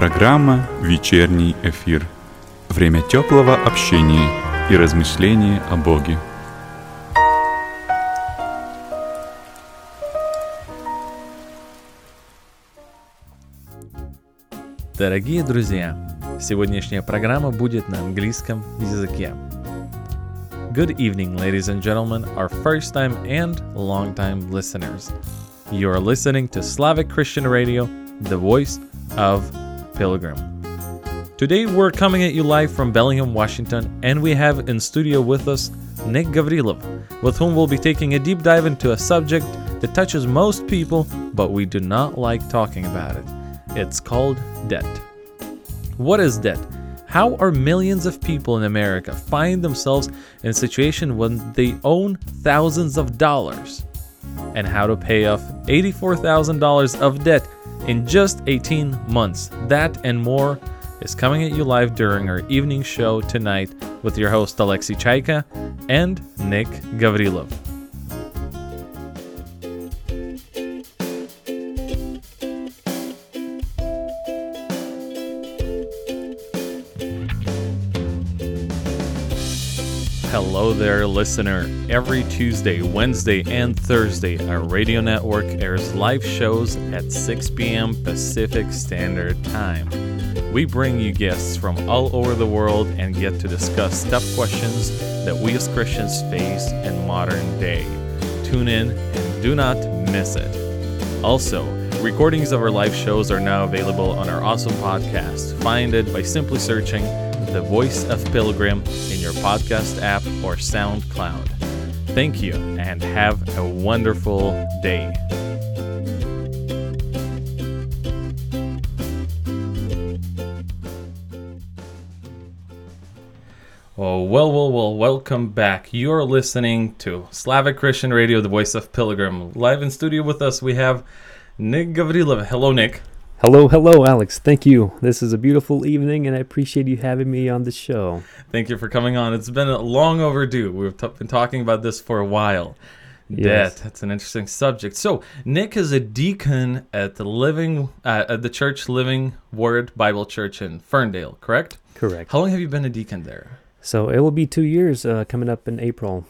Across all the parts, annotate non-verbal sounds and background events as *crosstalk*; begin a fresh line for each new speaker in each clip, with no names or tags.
Программа «Вечерний эфир». Время теплого общения и размышления о Боге.
Дорогие друзья, сегодняшняя программа будет на английском языке. Good evening, ladies and gentlemen, our first time and long time listeners. You are listening to Slavic Christian Radio, the voice of Pilgrim. Today we're coming at you live from Bellingham, Washington, and we have in studio with us Nick Gavrilov, with whom we'll be taking a deep dive into a subject that touches most people, but we do not like talking about it. It's called debt. What is debt? How are millions of people in America find themselves in a situation when they own thousands of dollars? And how to pay off $84,000 of debt in just 18 months. That and more is coming at you live during our evening show tonight with your host Alexei Chaika and Nick Gavrilov. Hello there, listener. Every Tuesday, Wednesday, and Thursday, our radio network airs live shows at 6 p.m. Pacific Standard Time. We bring you guests from all over the world and get to discuss tough questions that we as Christians face in modern day. Tune in and do not miss it. Also, recordings of our live shows are now available on our awesome podcast. Find it by simply searching The Voice of Pilgrim in your podcast app or SoundCloud. Thank you and have a wonderful day. Oh, well, well, well, welcome back. You're listening to Slavic Christian Radio, the voice of Pilgrim. Live in studio with us, we have Nick Gavrilov. Hello, Nick.
Hello, hello, Alex. Thank you. This is a beautiful evening, and I appreciate you having me on the show.
Thank you for coming on. It's been a long overdue. We've t- been talking about this for a while.
Yes.
That's an interesting subject. So, Nick is a deacon at the Living uh, at the Church Living Word Bible Church in Ferndale, correct?
Correct.
How long have you been a deacon there?
So it will be two years uh, coming up in April.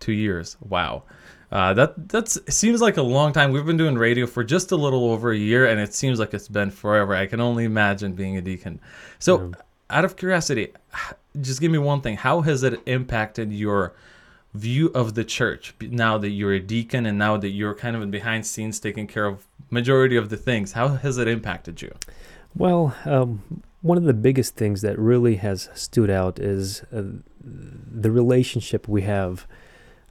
Two years. Wow. Uh, that that's seems like a long time. We've been doing radio for just a little over a year, and it seems like it's been forever. I can only imagine being a deacon. So, out of curiosity, *sighs* just give me one thing. How has it impacted your view of the church now that you're a deacon and now that you're kind of in behind scenes taking care of majority of the things? How has it impacted you?
Well, um, one of the biggest things that really has stood out is uh, the relationship we have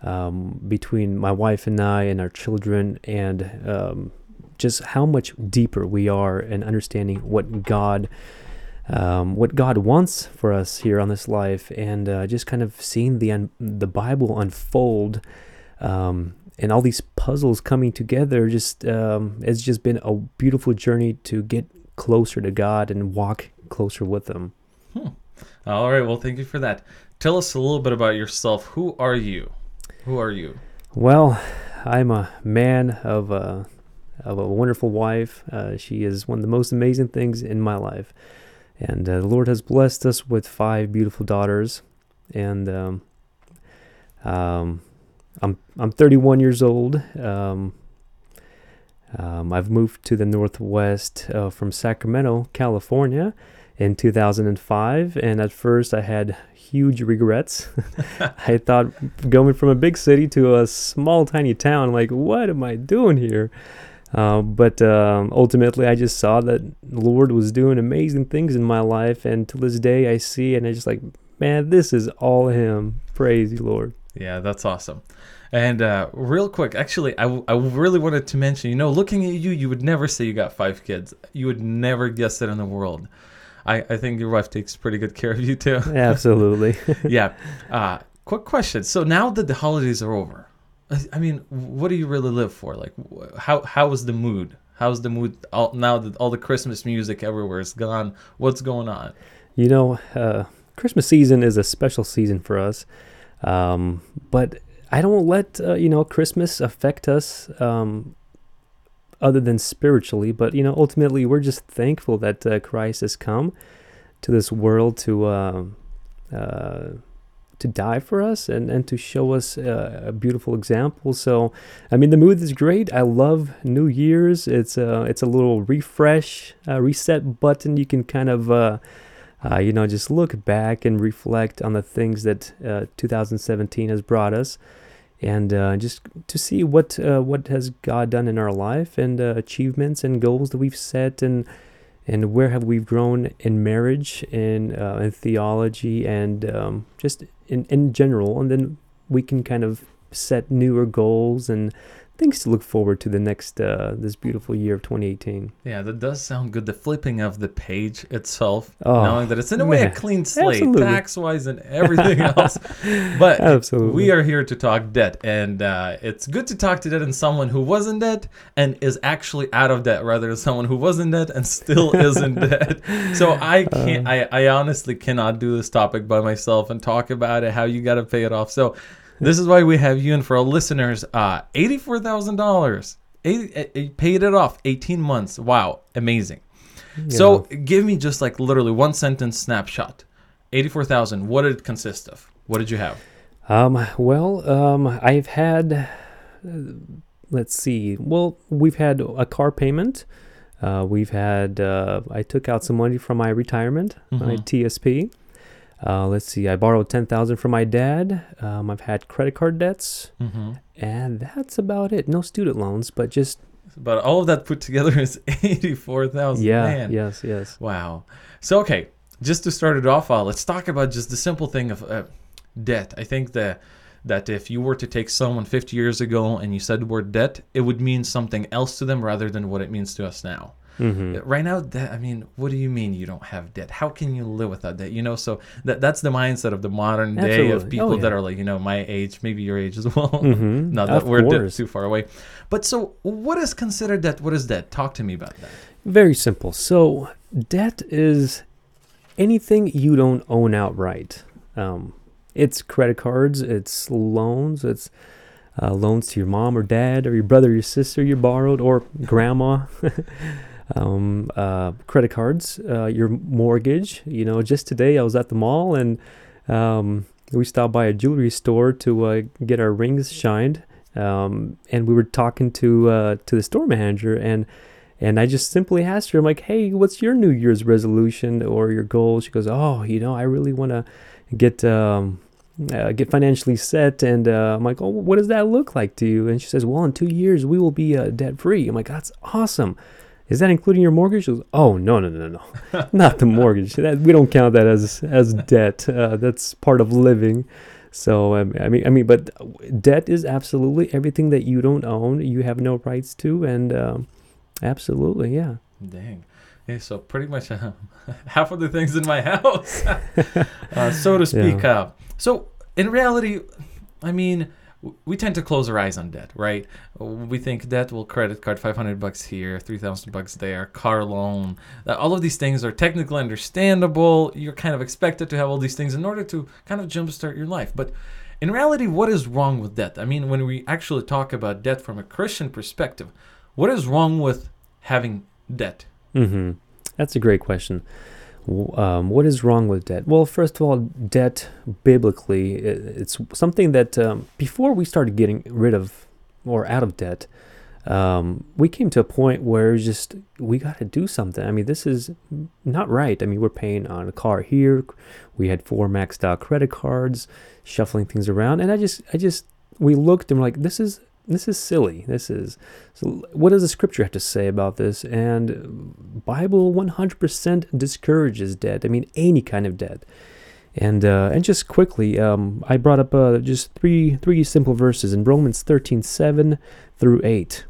um, between my wife and I and our children, and um, just how much deeper we are in understanding what God. Um, what God wants for us here on this life, and uh, just kind of seeing the un- the Bible unfold, um, and all these puzzles coming together. Just um, it's just been a beautiful journey to get closer to God and walk closer with Him.
All right. Well, thank you for that. Tell us a little bit about yourself. Who are you? Who are you?
Well, I'm a man of a of a wonderful wife. Uh, she is one of the most amazing things in my life, and uh, the Lord has blessed us with five beautiful daughters. And um, um, I'm I'm 31 years old. Um, um, I've moved to the Northwest uh, from Sacramento, California, in 2005, and at first I had huge regrets. *laughs* I thought going from a big city to a small, tiny town, like, what am I doing here? Uh, but um, ultimately, I just saw that the Lord was doing amazing things in my life, and to this day, I see, and I just like, man, this is all Him. Praise you, Lord.
Yeah, that's awesome. And uh, real quick, actually, I, w- I really wanted to mention, you know, looking at you, you would never say you got five kids. You would never guess it in the world. I, I think your wife takes pretty good care of you too. *laughs*
Absolutely. *laughs*
yeah. Uh, quick question. So now that the holidays are over, I- mean, what do you really live for? Like, how how is the mood? How's the mood all, now that all the Christmas music everywhere is gone? What's going on?
You know, uh, Christmas season is a special season for us, um, but I don't let uh, you know Christmas affect us um, other than spiritually, but you know, ultimately, we're just thankful that uh, Christ has come to this world to uh, uh, to die for us and and to show us uh, a beautiful example. So, I mean, the mood is great. I love New Year's. It's a it's a little refresh, uh, reset button. You can kind of. Uh, uh, you know, just look back and reflect on the things that uh, 2017 has brought us, and uh, just to see what uh, what has God done in our life and uh, achievements and goals that we've set, and and where have we grown in marriage, in uh, in theology, and um, just in in general, and then we can kind of set newer goals and things to look forward to the next uh, this beautiful year of 2018.
Yeah, that does sound good. The flipping of the page itself,
Oh,
knowing that it's in a way a clean slate,
Absolutely.
tax wise and everything *laughs* else. But
Absolutely.
we are here to talk debt, and uh, it's good to talk to debt and someone who was in debt and is actually out of debt, rather than someone who was in debt and still *laughs* is in debt. So I can't, I, I honestly cannot do this topic by myself and talk about it, how you got to pay it off. So this is why we have you, and for our listeners, uh, eighty-four thousand dollars. Paid it off, eighteen months. Wow, amazing. So give me just like literally one sentence snapshot. Eighty-four thousand. What did it consist of? What did you have?
Um, well, um, I've had, uh, let's see, well, we've had a car payment. Uh, we've had, uh, I took out some money from my retirement, my
Mhm.
TSP. Uh, let's see, I borrowed 10000 from my dad. Um, I've had credit card debts,
Mm-hmm.
and that's about it. No student loans, but just,
But all of that put together is *laughs* eighty-four thousand.
yeah,
Man.
yes, yes.
Wow. So okay, just to start it off, uh, let's talk about just the simple thing of uh, debt. I think that that if you were to take someone 50 years ago and you said the word debt, it would mean something else to them rather than what it means to us now.
Hmm
Right now, that I mean, what do you mean you don't have debt? How can you live without debt? You know, so that that's the mindset of the modern day of people
Oh,
that are like, you know, my age, maybe your age as well. *laughs*
hmm
Not that
of
we're
course.
too far away. But so, what is considered debt? What is debt? Talk to me about that.
Very simple. So, debt is anything you don't own outright. Um, it's credit cards, it's loans, it's uh, loans to your mom or dad or your brother or your sister you borrowed or grandma. *laughs* um, uh, credit cards, uh, your mortgage. You know, just today I was at the mall and um, we stopped by a jewelry store to uh, get our rings shined. Um, and we were talking to uh, to the store manager and and I just simply asked her, I'm like, hey, what's your New Year's resolution or your goal? She goes, oh, you know, I really want to get um, uh, get financially set. And uh, I'm like, oh, what does that look like to you? And she says, well, in two years we will be uh, debt free. I'm like, that's awesome. Is that including your mortgage? Goes, oh no no no no, *laughs* not the mortgage. That, we don't count that as as *laughs* debt. Uh, that's part of living. So um, I mean I mean, but debt is absolutely everything that you don't own, you have no rights to, and um, absolutely, yeah.
Dang. Yeah, so pretty much uh, *laughs* half of the things in my house, uh, so to speak. Uh, so in reality, I mean, we tend to close our eyes on debt, right? We think debt will credit card 500 bucks here, 3,000 bucks there, car loan. Uh, all of these things are technically understandable. You're kind of expected to have all these things in order to kind of jumpstart your life. But in reality, what is wrong with debt? I mean, when we actually talk about debt from a Christian perspective, what is wrong with having debt?
Mm-hmm. That's a great question. Um, what is wrong with debt? Well, first of all, debt biblically, it's something that um, before we started getting rid of or out of debt, um, we came to a point where just we got to do something. I mean, this is not right. I mean, we're paying on a car here. We had four maxed out credit cards, shuffling things around, and I just, I just, we looked and we're like, this is, this is silly. This is so what does the scripture have to say about this? And Bible 100% discourages debt. I mean, any kind of debt. And uh, and just quickly, um, I brought up uh, just three three simple verses in Romans 13:7 through 8.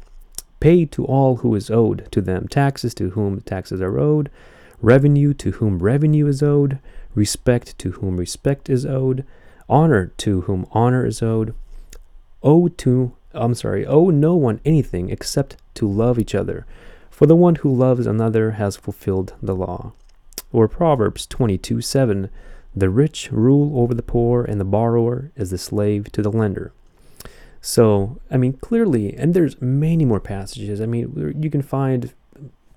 Pay to all who is owed to them, taxes to whom taxes are owed, revenue to whom revenue is owed, respect to whom respect is owed, honor to whom honor is owed, owe to I'm sorry, owe no one anything except to love each other. For the one who loves another has fulfilled the law. Or Proverbs 22 7 The rich rule over the poor, and the borrower is the slave to the lender. So, I mean, clearly, and there's many more passages. I mean, you can find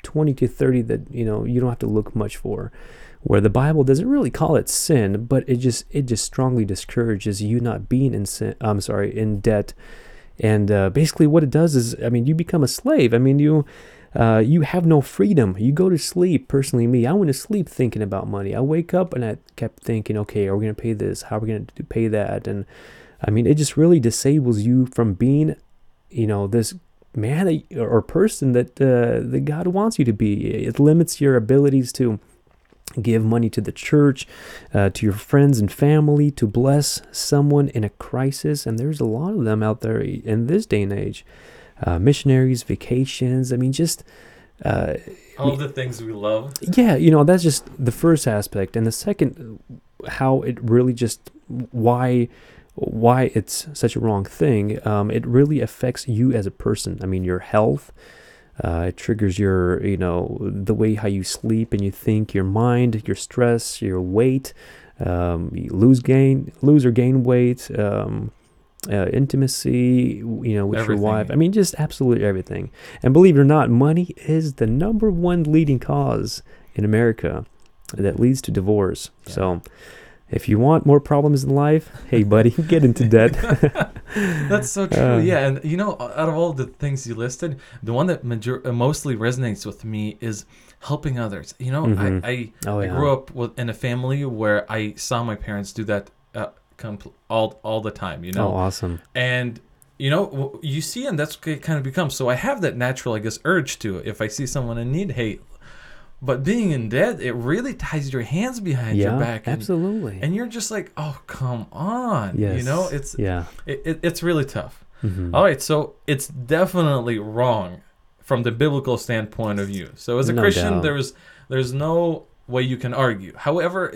20 to 30 that, you know, you don't have to look much for where the Bible doesn't really call it sin, but it just it just strongly discourages you not being in sin. I'm sorry, in debt. And uh, basically, what it does is, I mean, you become a slave. I mean, you uh, you have no freedom. You go to sleep. Personally, me, I went to sleep thinking about money. I wake up and I kept thinking, okay, are we gonna pay this? How are we gonna pay that? And I mean, it just really disables you from being, you know, this man or person that uh, that God wants you to be. It limits your abilities to give money to the church, uh, to your friends and family, to bless someone in a crisis. And there's a lot of them out there in this day and age. Uh, missionaries, vacations. I mean, just uh,
All the things we love.
yeah, you know, that's just the first aspect, and the second, how it really just why why it's such a wrong thing. Um, it really affects you as a person. I mean, your health. Uh, it triggers your, you know, the way how you sleep and you think, your mind, your stress, your weight. Um, you lose gain, lose or gain weight. Um, uh, intimacy, you know, with your wife. I mean, just absolutely everything. And believe it or not, money is the number one leading cause in America that leads to divorce.
Yeah.
So, if you want more problems in life, hey, buddy, *laughs* get into debt. *laughs*
That's so true.
Uh,
yeah, and you know, out of all the things you listed, the one that major- uh, mostly resonates with me is helping others. You know,
Mhm.
I, I,
Oh,
I grew up with, in a family where I saw my parents do that uh, compl- all all the time. You know,
Oh, awesome.
and you know you see and that's what it kind of becomes so i have that natural i guess urge to if i see someone in need hey but being in debt it really ties your hands behind your back and,
absolutely.
and you're just like oh come on
yes.
you know it's
yeah.
it, it, it's really tough
Mhm.
all right so it's definitely wrong from the biblical standpoint of view so as a
No
christian
doubt.
there's there's no way you can argue however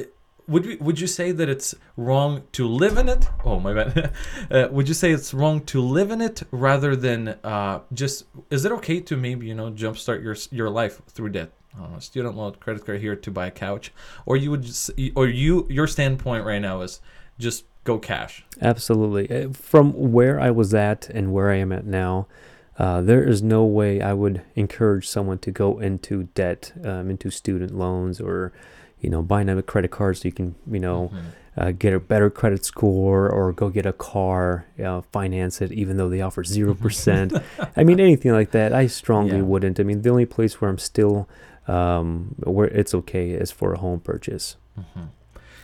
would we, would you say that it's wrong to live in it? Oh my bad. *laughs* uh, would you say it's wrong to live in it rather than uh, just? Is it okay to maybe you know jumpstart your your life through debt? I student loan, credit card here to buy a couch, or you would just, or you your standpoint right now is just go cash.
Absolutely. Uh, From where I was at and where I am at now, uh, there is no way I would encourage someone to go into debt, um, into student loans, or you know, buying a credit card so you can, you know,
Mhm.
uh, get a better credit score or go get a car, uh, finance it, even though they offer zero percent. *laughs* I mean, anything like that, I strongly
Yeah.
wouldn't. I mean, the only place where I'm still um, where it's okay is for a home purchase
Mhm.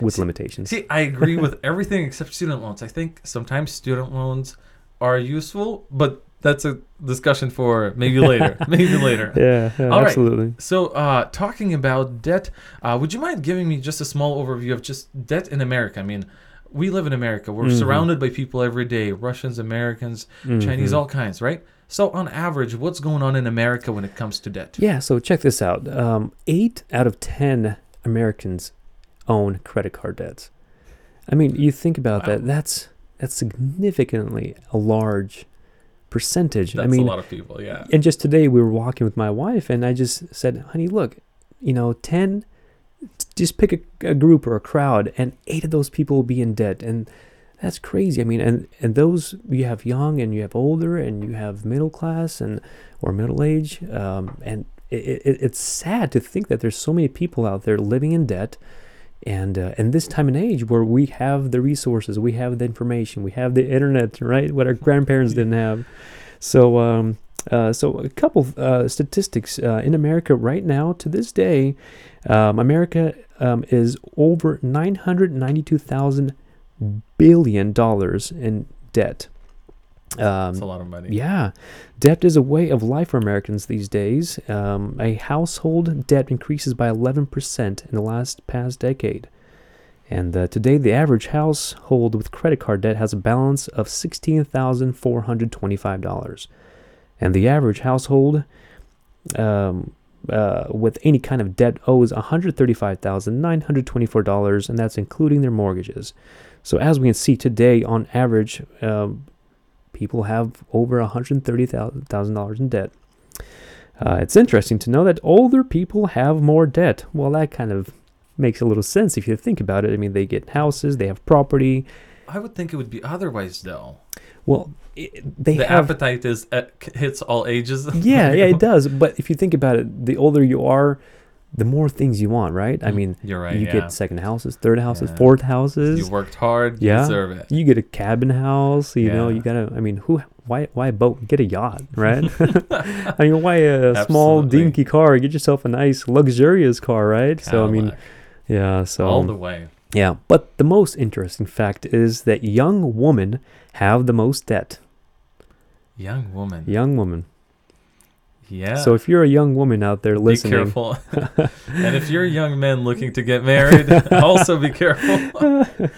with
See-
limitations.
See, I agree with everything except student loans. I think sometimes student loans are useful, but that's a discussion for maybe *laughs* later. maybe later.
yeah, yeah,
All right.
absolutely.
So, uh, talking about debt, uh, would you mind giving me just a small overview of just debt in America? I mean, we live in America. We're
Mhm.
surrounded by people every day Russians, Americans, Chinese,
Mhm.
all kinds, right? So, on average, what's going on in America when it comes to debt?
Yeah, so check this out. Um, eight out of ten Americans own credit card debts. I mean, you think about
Wow.
that. That's that's significantly a large percentage.
That's
I mean,
a lot of people, yeah.
and just today we were walking with my wife, and I just said, "Honey, look, you know, ten. Just pick a, a group or a crowd, and eight of those people will be in debt, and that's crazy. I mean, and and those you have young, and you have older, and you have middle class, and or middle age, um, and it, it, it's sad to think that there's so many people out there living in debt. And uh, and this time and age where we have the resources, we have the information, we have the internet, right? What our grandparents didn't have. So um, uh, so a couple uh, statistics uh, in America right now to this day, um, America um, is over nine hundred ninety-two thousand billion dollars in debt.
That's a
Um,
lot of money.
yeah, debt is a way of life for Americans these days. Um, a household debt increases by eleven percent in the last past decade. And uh, today, the average household with credit card debt has a balance of $16,425. And the average household um, uh, with any kind of debt owes $135,924, and that's including their mortgages. So, as we can see today, on average, um, people have over $130,000 in debt. Uh, it's interesting to know that older people have more debt. Well, that kind of makes a little sense if you think about it. I mean, they get houses, they have property,
I would think it would be otherwise though.
Well, it, they
the
have
appetite is at, hits all ages.
yeah, yeah, it *laughs* does. But if you think about it, the older you are, the more things you want, right? I
Mm,
mean,
you're right.
you
yeah.
get second houses, third houses,
Yeah.
fourth houses.
you worked hard. You
Yeah.
deserve it.
You get a cabin house, you know. You gotta. I mean, who? Why? Why a boat? Get a yacht, right? *laughs* *laughs* I mean, why a small dinky car? Get yourself a nice luxurious car, right? So I mean, yeah. So
all the way.
yeah. But the most interesting fact is that young women have the most debt.
Young woman.
Young woman.
Yeah.
So if you're a young woman out there listening, be
careful. *laughs* and if you're a young man looking to get married, *laughs* also be careful. *laughs* All right.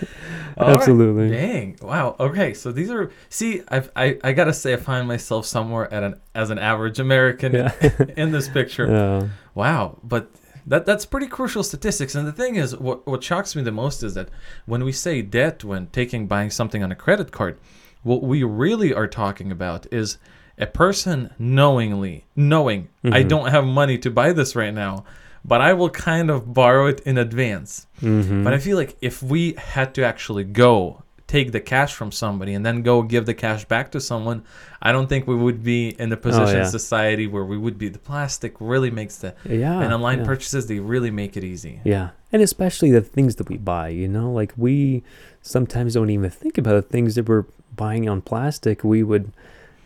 Absolutely.
Dang. Wow. Okay. So these are see, I've, I I gotta say I find myself somewhere at an as an average American
Yeah.
in this picture.
Yeah.
Wow. But that that's pretty crucial statistics. And the thing is, what what shocks me the most is that when we say debt when taking buying something on a credit card, what we really are talking about is a person knowingly knowing I
Mhm.
don't have money to buy this right now, but I will kind of borrow it in advance.
Mhm.
But I feel like if we had to actually go take the cash from somebody and then go give the cash back to someone, I don't think we would be in the position
yeah.
society where we would be. The plastic really makes the
yeah.
and online
yeah.
purchases they really make it easy.
Yeah. And especially the things that we buy, you know, like we sometimes don't even think about the things that we're buying on plastic. We would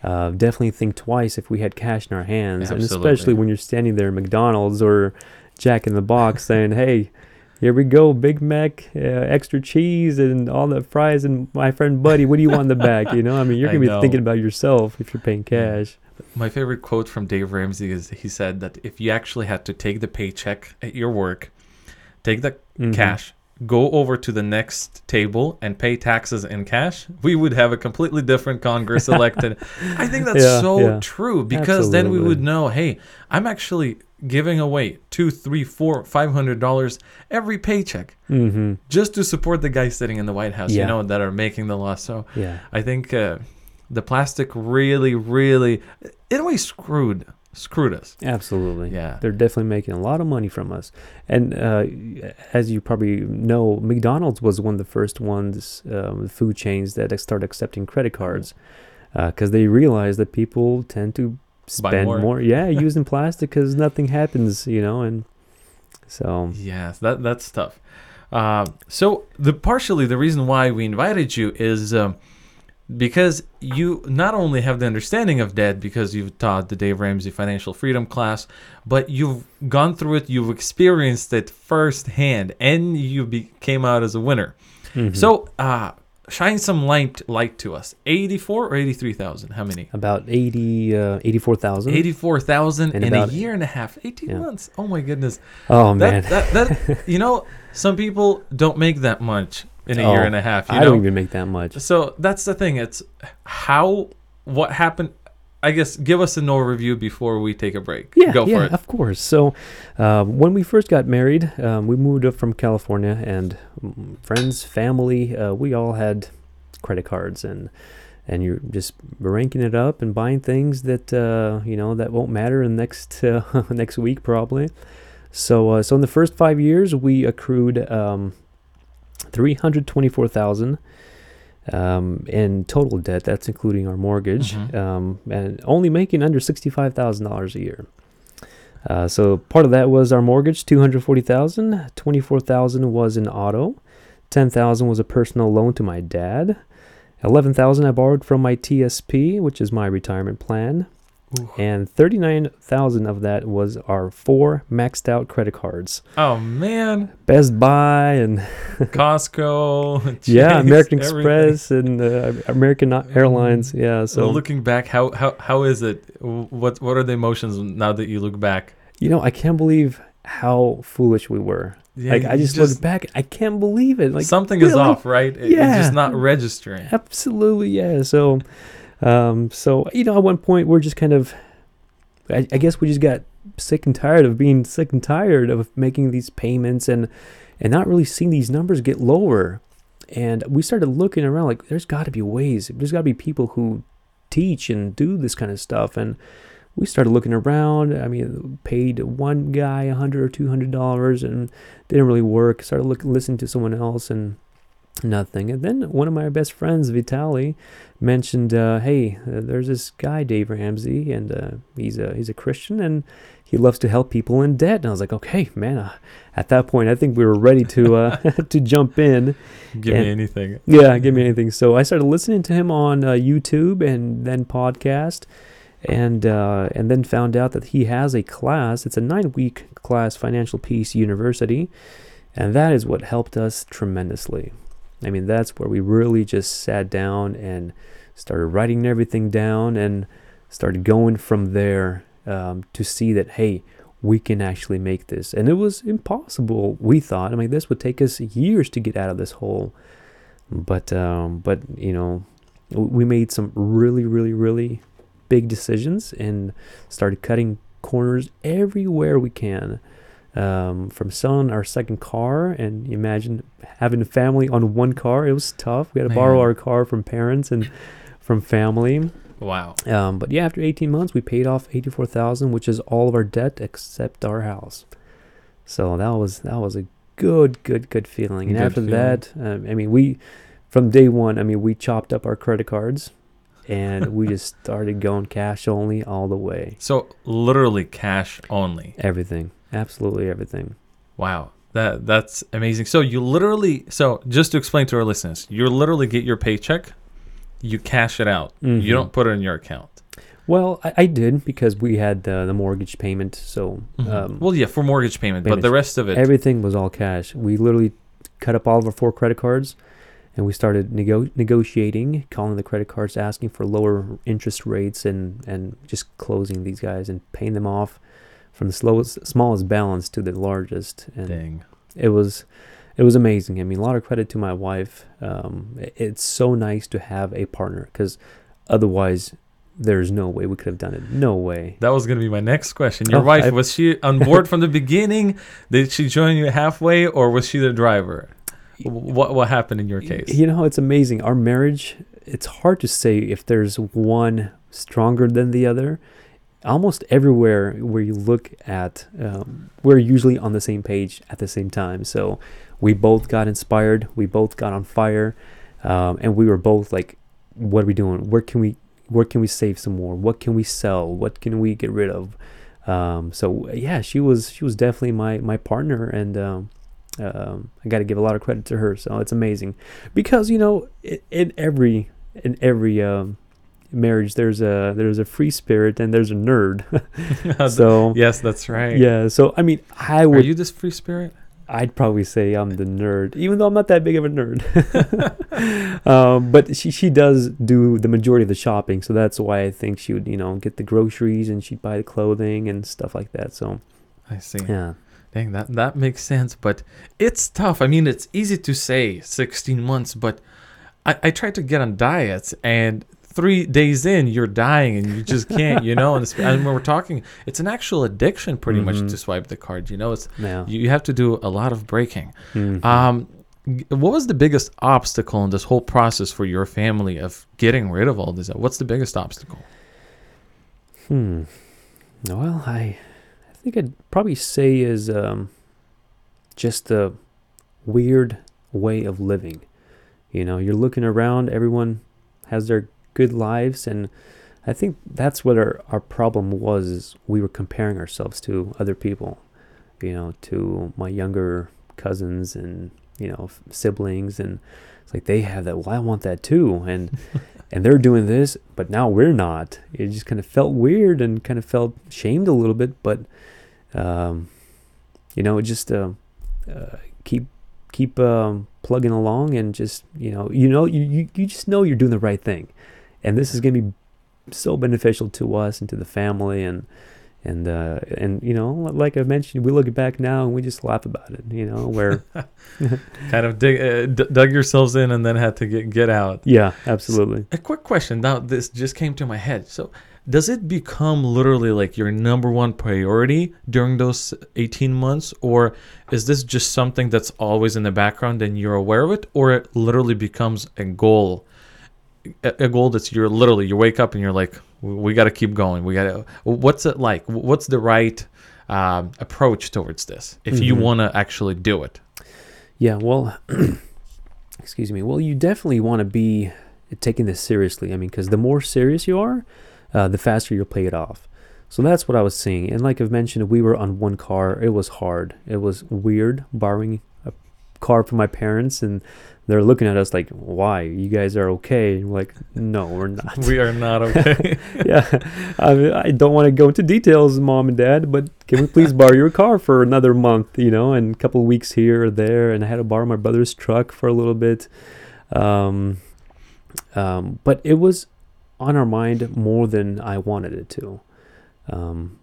uh, definitely think twice if we had cash in our hands. And especially when you're standing there at McDonald's or Jack in the Box *laughs* saying, hey, here we go, Big Mac, uh, extra cheese, and all the fries. And my friend Buddy, what do you want in the back? You know, I mean, you're *laughs* to be thinking about yourself if you're paying cash.
My favorite quote from Dave Ramsey is he said that if you actually had to take the paycheck at your work, take the
Mhm.
cash, go over to the next table and pay taxes in cash, we would have a completely different Congress elected. *laughs* I think that's
Yeah,
so
yeah.
true because then we would know, hey, I'm actually giving away two, three, four, five hundred dollars every paycheck
Mhm.
just to support the guys sitting in the White House, you know, that are making the law. So
Yeah.
I think uh, the plastic really, really, in a way, screwed screwed us.
Absolutely.
Yeah.
They're definitely making a lot of money from us. And uh, as you probably know, McDonald's was one of the first ones, um, food chains that started accepting credit cards because they realized that people tend to spend
more.
more. Yeah, *laughs* using plastic because nothing happens, you know. And so,
Yes, that that's tough. Uh, so the partially the reason why we invited you is um, because you not only have the understanding of debt because you've taught the Dave Ramsey Financial Freedom class, but you've gone through it, you've experienced it firsthand, and you be, came out as a winner.
mhm.
So uh, shine some light light to us. Eighty four or eighty three thousand? How many?
about 80, uh, 84,000.
84,000
And
in a year and a half, 18
Yeah.
months. Oh my goodness.
Oh, man.
That, that, that, *laughs* you know, some people don't make that much in a
Oh,
year and a half, you
I
know?
don't even make that much.
so that's the thing. It's how, what happened. I guess give us an overview before we take a break.
Yeah,
Go
yeah,
it.
of course. So, uh, when we first got married, um, we moved up from California, and mm, friends, family, uh, we all had credit cards, and and you're just ranking it up and buying things that uh, you know that won't matter in next uh, *laughs* next week probably. So, uh, so in the first five years, we accrued um, three hundred twenty-four thousand. Um, in total debt, that's including our mortgage,
Mhm.
um, and only making under sixty-five thousand dollars a year. Uh, so part of that was our mortgage, two hundred forty thousand. Twenty-four thousand was an auto. Ten thousand was a personal loan to my dad. Eleven thousand I borrowed from my TSP, which is my retirement plan,
Ooh.
and thirty-nine thousand of that was our four maxed out credit cards.
Oh, man.
Best Buy and *laughs*
Costco.
yeah, American
everything.
Express and uh, American Airlines. Yeah,
So looking back, how, how, how is it? What, what are the emotions now that you look back?
you know I can't believe how foolish we were.
Yeah,
like I
you
just, look back, I can't believe it. Like
something is off, right? It- It's just not registering.
Absolutely, yeah. So, um, so you know, at one point we're just kind of, I, I guess we just got sick and tired of being sick and tired of making these payments and and not really seeing these numbers get lower. And we started looking around like there's got to be ways. There's got to be people who teach and do this kind of stuff. And we started looking around. I mean, paid one guy a hundred or two hundred dollars, and didn't really work. Started looking, listening to someone else, and nothing. And then one of my best friends, Vitali, mentioned, uh, "Hey, uh, there's this guy, Dave Ramsey, and uh, he's a he's a Christian, and he loves to help people in debt." And I was like, "Okay, man." Uh, at that point, I think we were ready to uh, *laughs* to jump in.
Give
And-
me anything.
Yeah, give me anything. So I started listening to him on uh, YouTube and then podcast, and uh, and then found out that he has a class. It's a nine week class, Financial Peace University, and that is what helped us tremendously. I mean, that's where we really just sat down and started writing everything down and started going from there um, to see that hey we can actually make this. And it was impossible we thought. I mean this would take us years to get out of this hole. But um, but you know we made some really really really big decisions and started cutting corners everywhere we can um, from selling our second car and imagine having a family on one car. It was tough. We had to borrow our car from parents and from family
Wow.
um, but yeah after 18 months we paid off 84000 which is all of our debt except our house so that was that was a good good good feeling and
Good
after
feeling.
that um, i mean we from day one i mean we chopped up our credit cards and we just *laughs* started going cash only all the way
So literally cash only.
everything absolutely everything
Wow. That that's amazing. So you literally so just to explain to our listeners, you literally get your paycheck, you cash it out.
Mhm.
You don't put it in your account.
well i, I did because we had the, the mortgage payment so um,
well, yeah, for mortgage payment, but the rest of it
Everything was all cash. We literally cut up all of our four credit cards and we started nego- negotiating, calling the credit cards, asking for lower interest rates and, and just closing these guys and paying them off from the slowest, smallest balance to the largest. And
dang.
it was it was amazing. I mean, a lot of credit to my wife. Um, it's so nice to have a partner because otherwise, there's no way we could have done it. No way.
That was gonna be my next question. Your
Oh,
wife
I-
was she on board from the beginning? Did she join you halfway, or was she the driver? What what happened in your case?
You know, it's amazing. Our marriage, it's hard to say if there's one stronger than the other. Almost everywhere where you look at, um, we're usually on the same page at the same time. So we both got inspired, we both got on fire, um, and we were both like, "What are we doing? Where can we, where can we save some more? What can we sell? What can we get rid of?" Um, so yeah, she was she was definitely my my partner, and um, um, I got to give a lot of credit to her. So it's amazing because you know in, in every in every um, marriage there's a there's a free spirit and there's a nerd. *laughs* *laughs* so
yes, that's right.
yeah, so I mean I
Are you this free spirit?
I'd probably say I'm the nerd, even though I'm not that big of a nerd. *laughs* um, but she she does do the majority of the shopping, so that's why I think she would you know get the groceries and she'd buy the clothing and stuff like that. So
I see.
yeah.
Dang, that that makes sense, but it's tough. I mean, it's easy to say 16 months, but I, I tried to get on diets, and three days in, you're dying, and you just can't, you know. And, and when we're talking, it's an actual addiction, pretty much,
Mhm.
to swipe the card. You know, it's
Yeah.
you, you have to do a lot of breaking.
Mhm.
Um, what was the biggest obstacle in this whole process for your family of getting rid of all this? What's the biggest obstacle?
Hmm. Well, I, I think I'd probably say is um, just the weird way of living. You know, you're looking around, everyone has their good lives, and I think that's what our, our problem was. Is we were comparing ourselves to other people. You know, to my younger cousins and you know siblings, and it's like they have that. Well, I want that too, and *laughs* and they're doing this, but now we're not. It just kind of felt weird and kind of felt shamed a little bit, but um, you know, just uh, uh, keep keep um, plugging along and just you know, you know, you, you you just know you're doing the right thing, and this is gonna be so beneficial to us and to the family and. And uh, and you know, like I mentioned, we look back now and we just laugh about it. You know, where *laughs*
Kind of dig, uh, d- dug yourselves in and then had to get get out.
yeah, absolutely.
A quick question. Now, this just came to my head. So, does it become literally like your number one priority during those 18 months? Or is this just something that's always in the background and you're aware of it? Or it literally becomes a goal? A, goal that's you're literally, you wake up and you're like, we got to keep going. We got to, what's it like? What's the right um, approach towards this if you
Mhm.
want to actually do it?
Yeah, well, *clears throat* excuse me. Well, you definitely want to be taking this seriously. I mean, because the more serious you are, uh, the faster you'll pay it off. So that's what I was seeing. And like I've mentioned, we were on one car. It was hard. It was weird borrowing a car from my parents, and they're looking at us like, "Why? You guys are okay?" And we're like, "No, we're *laughs* not."
We are not okay. *laughs*
yeah, I, mean, I don't want to go into details, mom and dad, but can we please borrow your car for another month? You know, and a couple of weeks here or there, and I had to borrow my brother's truck for a little bit. Um, um, but it was on our mind more than I wanted it to. Um,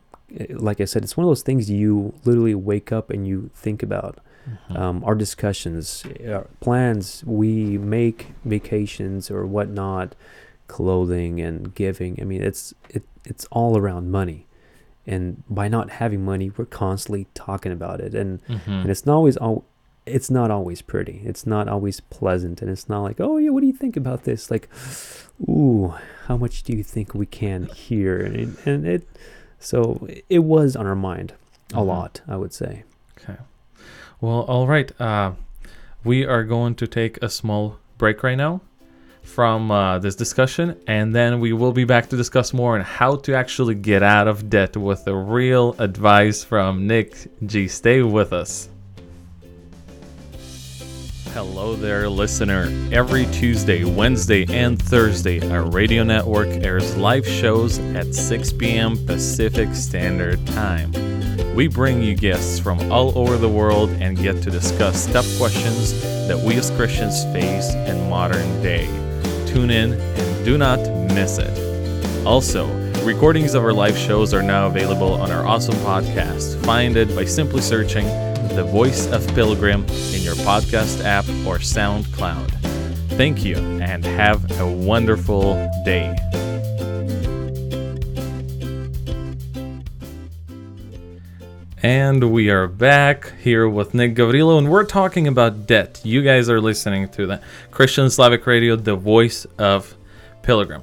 like I said, it's one of those things you literally wake up and you think about.
Mm-hmm.
Um, our discussions, our plans, we make vacations or whatnot, clothing and giving. I mean, it's it, it's all around money, and by not having money, we're constantly talking about it, and
Mhm.
and it's not always all it's not always pretty it's not always pleasant and it's not like oh yeah what do you think about this like ooh how much do you think we can hear and it, and it so it was on our mind a
Mhm.
lot i would say
Okay. Well, all right. Uh, we are going to take a small break right now from uh, this discussion, and then we will be back to discuss more on how to actually get out of debt with the real advice from Nick G. Stay with us. Hello there, listener. Every Tuesday, Wednesday, and Thursday, our radio network airs live shows at 6 p.m. Pacific Standard Time. We bring you guests from all over the world and get to discuss tough questions that we as Christians face in modern day. Tune in and do not miss it. Also, recordings of our live shows are now available on our awesome podcast. Find it by simply searching The Voice of Pilgrim in your podcast app or SoundCloud. Thank you and have a wonderful day. And we are back here with Nick Gavrilo, and we're talking about debt. You guys are listening to the Christian Slavic Radio, the voice of Pilgrim.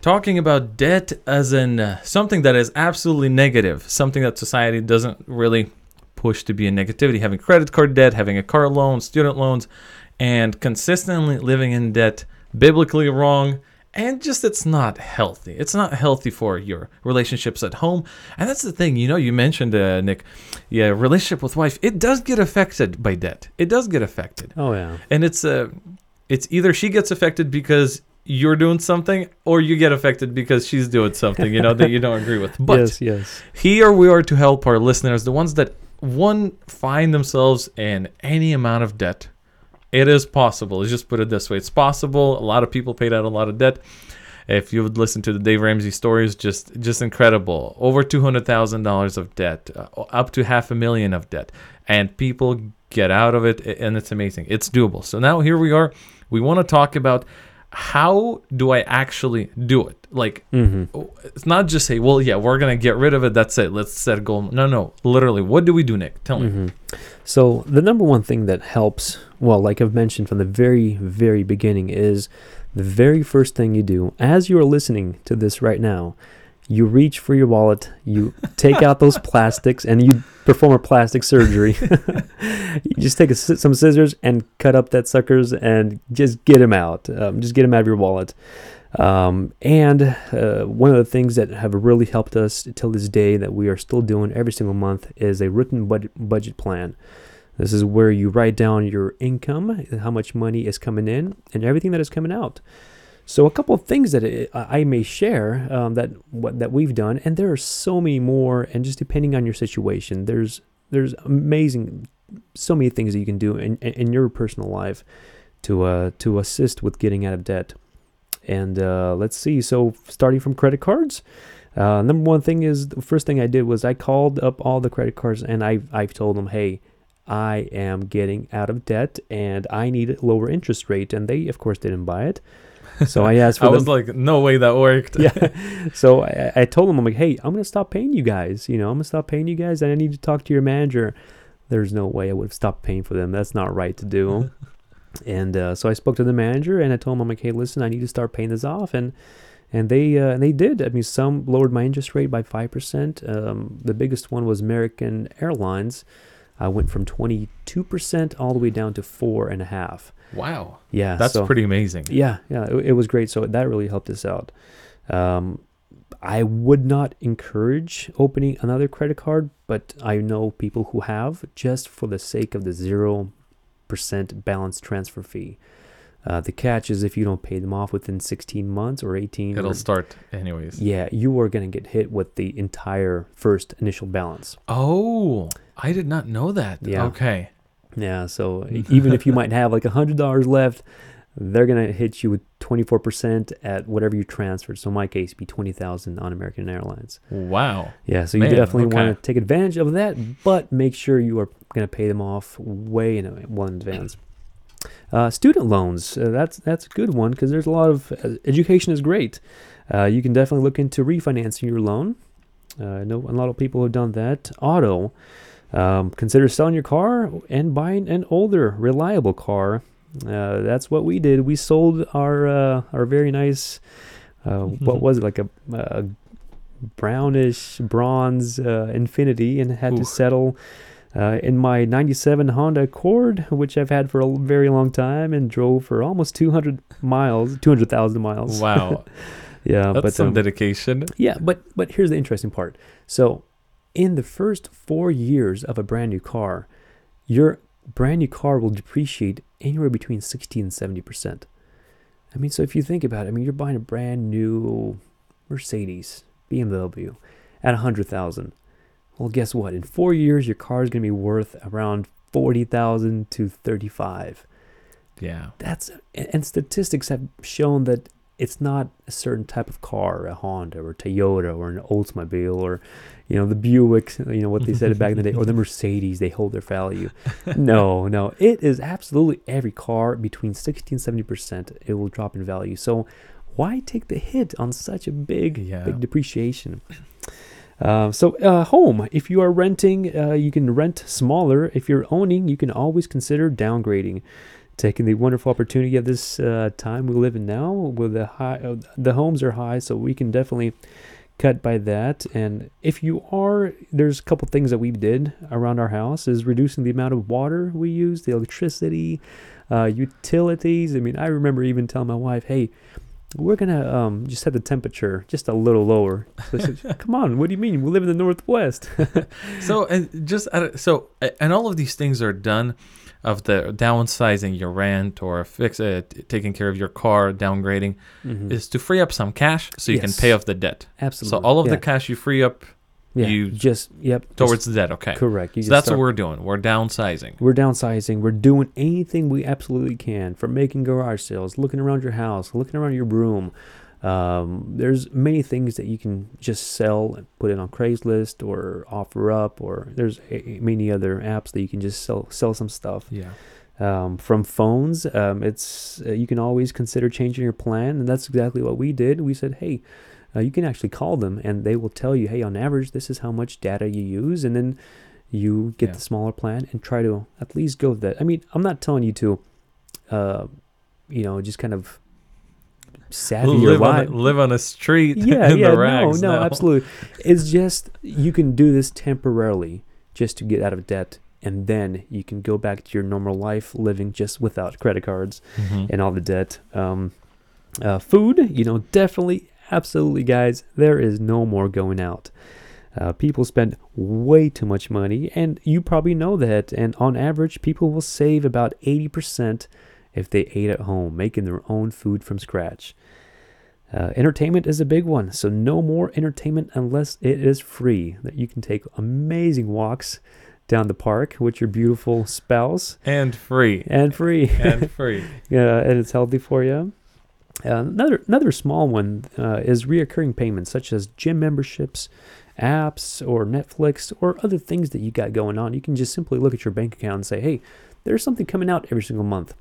Talking about debt as in uh, something that is absolutely negative, something that society doesn't really push to be a negativity. Having credit card debt, having a car loan, student loans, and consistently living in debt, biblically wrong, and just it's not healthy. It's not healthy for your relationships at home. And that's the thing, you know, you mentioned, uh, Nick, yeah, relationship with wife, it does get affected by debt. It does get affected.
oh yeah
And it's uh, it's either she gets affected because you're doing something or you get affected because she's doing something, you know, that you don't *laughs* agree with. But
yes yes
here we are to help our listeners, the ones that one find themselves in any amount of debt. It is possible. Let's just put it this way: it's possible. A lot of people paid out a lot of debt. If you would listen to the Dave Ramsey stories, just just incredible. Over two hundred thousand dollars of debt, uh, up to half a million of debt, and people get out of it, and it's amazing. It's doable. So now here we are. We want to talk about how do I actually do it? Like
hmm
it's not just say, well, yeah, we're gonna get rid of it. That's it. Let's set a goal. No, no, literally, what do we do, Nick? Tell me.
hmm So the number one thing that helps, well, like I've mentioned from the very, very beginning, is the very first thing you do as you are listening to this right now. You reach for your wallet, you *laughs* take out those plastics, and you perform a plastic surgery. *laughs* *laughs* you just take a, some scissors and cut up that suckers and just get them out. Um, just get them out of your wallet. Um, and uh, one of the things that have really helped us till this day that we are still doing every single month is a written bud- budget plan. This is where you write down your income, how much money is coming in, and everything that is coming out. So a couple of things that I may share um, that what that we've done, and there are so many more. And just depending on your situation, there's there's amazing, so many things that you can do in in your personal life to uh, to assist with getting out of debt. And uh, let's see. So starting from credit cards, uh, number one thing is the first thing I did was I called up all the credit cards and I I've told them, hey, I am getting out of debt and I need a lower interest rate. And they of course didn't buy it. So I asked *laughs* for
I
them.
was like, no way that worked.
yeah. *laughs* So I, I told them, I'm like, hey, I'm gonna stop paying you guys. You know, I'm gonna stop paying you guys, and I need to talk to your manager. There's no way I would have stopped paying for them. That's not right to do. *laughs* and uh, so I spoke to the manager, and I told him, I'm like, hey, listen, I need to start paying this off, and and they uh, and they did. I mean, some lowered my interest rate by five percent. Um, the biggest one was American Airlines. I went from 22% all the way down to four and a half.
Wow.
Yeah,
That's
so-
pretty amazing.
Yeah, yeah, it, it was great. So that really helped us out. Um, I would not encourage opening another credit card, but I know people who have just for the sake of the zero percent balance transfer fee. Uh, the catch is if you don't pay them off within 16 months or 18,
It'll
or-
start anyways.
yeah, you are going to get hit with the entire first initial balance.
Oh, I did not know that.
Yeah.
Okay.
Yeah, so *laughs* even if you might have like a hundred dollars left, they're gonna hit you with twenty four percent at whatever you transferred. So in my case, be twenty thousand on American Airlines.
Wow.
Yeah, so you
Man,
definitely
okay.
want to take advantage of that, but make sure you are gonna pay them off way in well in advance. Uh, student loans, uh, that's that's a good one because there's a lot of uh, education is great. Uh, you can definitely look into refinancing your loan. Uh, I know a lot of people have done that. Auto, um, consider selling your car and buying an older, reliable car. Uh, that's what we did. We sold our uh, our very nice, uh, what *laughs* was it like a, a brownish bronze uh, Infiniti, and had
Ooh.
to settle. Uh, in my 97 Honda Accord, which I've had for a very long time and drove for almost 200 miles, 200,000 miles.
Wow. *laughs*
yeah,
That's
but
some
um,
dedication.
yeah, but but here's the interesting part. So, in the first four years of a brand new car, your brand new car will depreciate anywhere between sixty and seventy percent. I mean, so if you think about it, I mean, you're buying a brand new Mercedes, BMW, at a hundred thousand. Well, guess what? In four years, your car is going to be worth around forty thousand to thirty-five
Yeah.
that's and statistics have shown that it's not a certain type of car, a Honda or Toyota or an Oldsmobile or you know the Buicks, you know what they said back in the day, or the *laughs* Mercedes, they hold their value. *laughs* no, no, it is absolutely every car between 60 and 70 percent it will drop in value. So why take the hit on such a big,
Yeah.
big depreciation? Uh, so, uh, home. If you are renting, uh, you can rent smaller. If you're owning, you can always consider downgrading taking the wonderful opportunity of this uh, time we live in now with the high uh, the homes are high so we can definitely cut by that and if you are there's a couple things that we did around our house is reducing the amount of water we use the electricity uh, utilities i mean i remember even telling my wife hey we're gonna um, just set the temperature just a little lower. So said, *laughs* Come on, what do you mean? We live in the Northwest. *laughs*
So and just so and all of these things are done of the downsizing your rent or fix it, taking care of your car, downgrading
Mhm.
is to free up some cash so you
Yes.
can pay off the debt.
Absolutely.
So all of
yeah.
the cash you free up
yeah.
you-
just yep just
towards the debt. Okay.
correct.
So that's
start-
what we're doing. We're downsizing.
We're downsizing. We're doing anything we absolutely can from making garage sales, looking around your house, looking around your room. Um, there's many things that you can just sell and put it on Craigslist or offer up, or there's a, many other apps that you can just sell sell some stuff.
Yeah.
Um, from phones, um, it's uh, you can always consider changing your plan, and that's exactly what we did. We said, hey. Uh, you can actually call them and they will tell you, hey, on average, this is how much data you use. And then you get
Yeah.
the smaller plan and try to at least go with that. I mean, I'm not telling you to, uh, you know, just kind of savvy
Live on,
life.
a, live on a street *laughs*
Yeah,
in
yeah,
the
no,
rags.
no, absolutely. *laughs* It's just you can do this temporarily just to get out of debt, and then you can go back to your normal life, living just without credit cards
Mhm.
and all the debt. Um, uh, food, you know, definitely, absolutely, guys. There is no more going out. Uh, people spend way too much money, and you probably know that. And on average, people will save about 80% if they ate at home, making their own food from scratch. Uh, entertainment is a big one, so no more entertainment unless it is free. That you can take amazing walks down the park with your beautiful spouse
and free.
and free.
and *laughs* free.
Yeah, and it's healthy for you. Uh, another another small one uh, is reoccurring payments such as gym memberships, apps, or Netflix, or other things that you got going on. You can just simply look at your bank account and say, "Hey, there's something coming out every single month.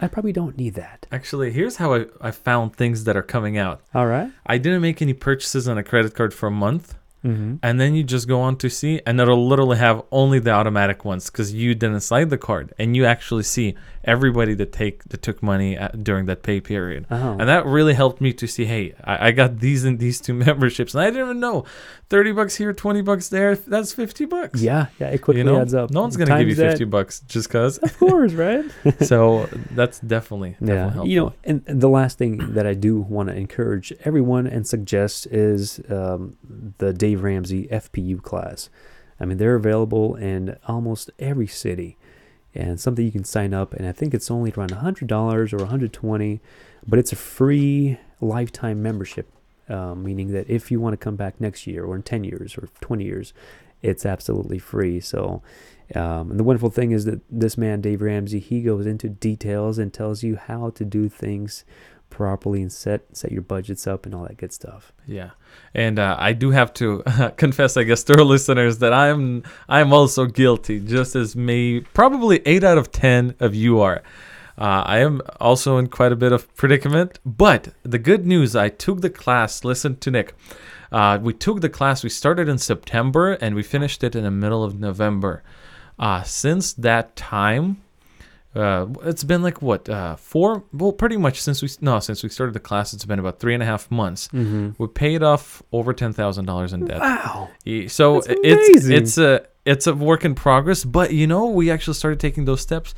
I probably don't need that."
Actually, here's how I, I found things that are coming out.
All right.
I didn't make any purchases on a credit card for a month.
Mm-hmm.
and then you just go on to see, and it'll literally have only the automatic ones because you didn't slide the card, and you actually see everybody that take that took money at, during that pay period.
Oh.
And that really helped me to see, hey, I, I got these and these two *laughs* memberships, and I didn't even know, thirty bucks here, twenty bucks there, that's fifty bucks.
yeah, yeah, it quickly
you know,
adds up.
no one's gonna give you
Times that-
fifty bucks just cause.
Of course, right? *laughs*
so that's definitely, definitely
yeah,
helpful.
you know, and, and the last thing that I do want to encourage everyone and suggest is um, the Dave Ramsey FPU class. I mean, they're available in almost every city, and something you can sign up. And I think it's only around hundred dollars or 120, but it's a free lifetime membership, um, meaning that if you want to come back next year or in 10 years or 20 years, it's absolutely free. So. Um, and the wonderful thing is that this man, Dave Ramsey, he goes into details and tells you how to do things properly and set set your budgets up and all that good stuff.
Yeah, and uh, I do have to *laughs* confess, I guess, to our listeners that I'm I'm also guilty, just as may probably eight out of ten of you are. Uh, I am also in quite a bit of predicament, but the good news, I took the class. Listen to Nick. Uh, we took the class. We started in September and we finished it in the middle of November. Uh, since that time, uh, it's been like what uh, four? Well, pretty much since we no since we started the class, it's been about three and a half months.
Mm-hmm.
We paid off over ten thousand dollars in debt.
Wow.
So it's it's a it's a work in progress, but you know we actually started taking those steps.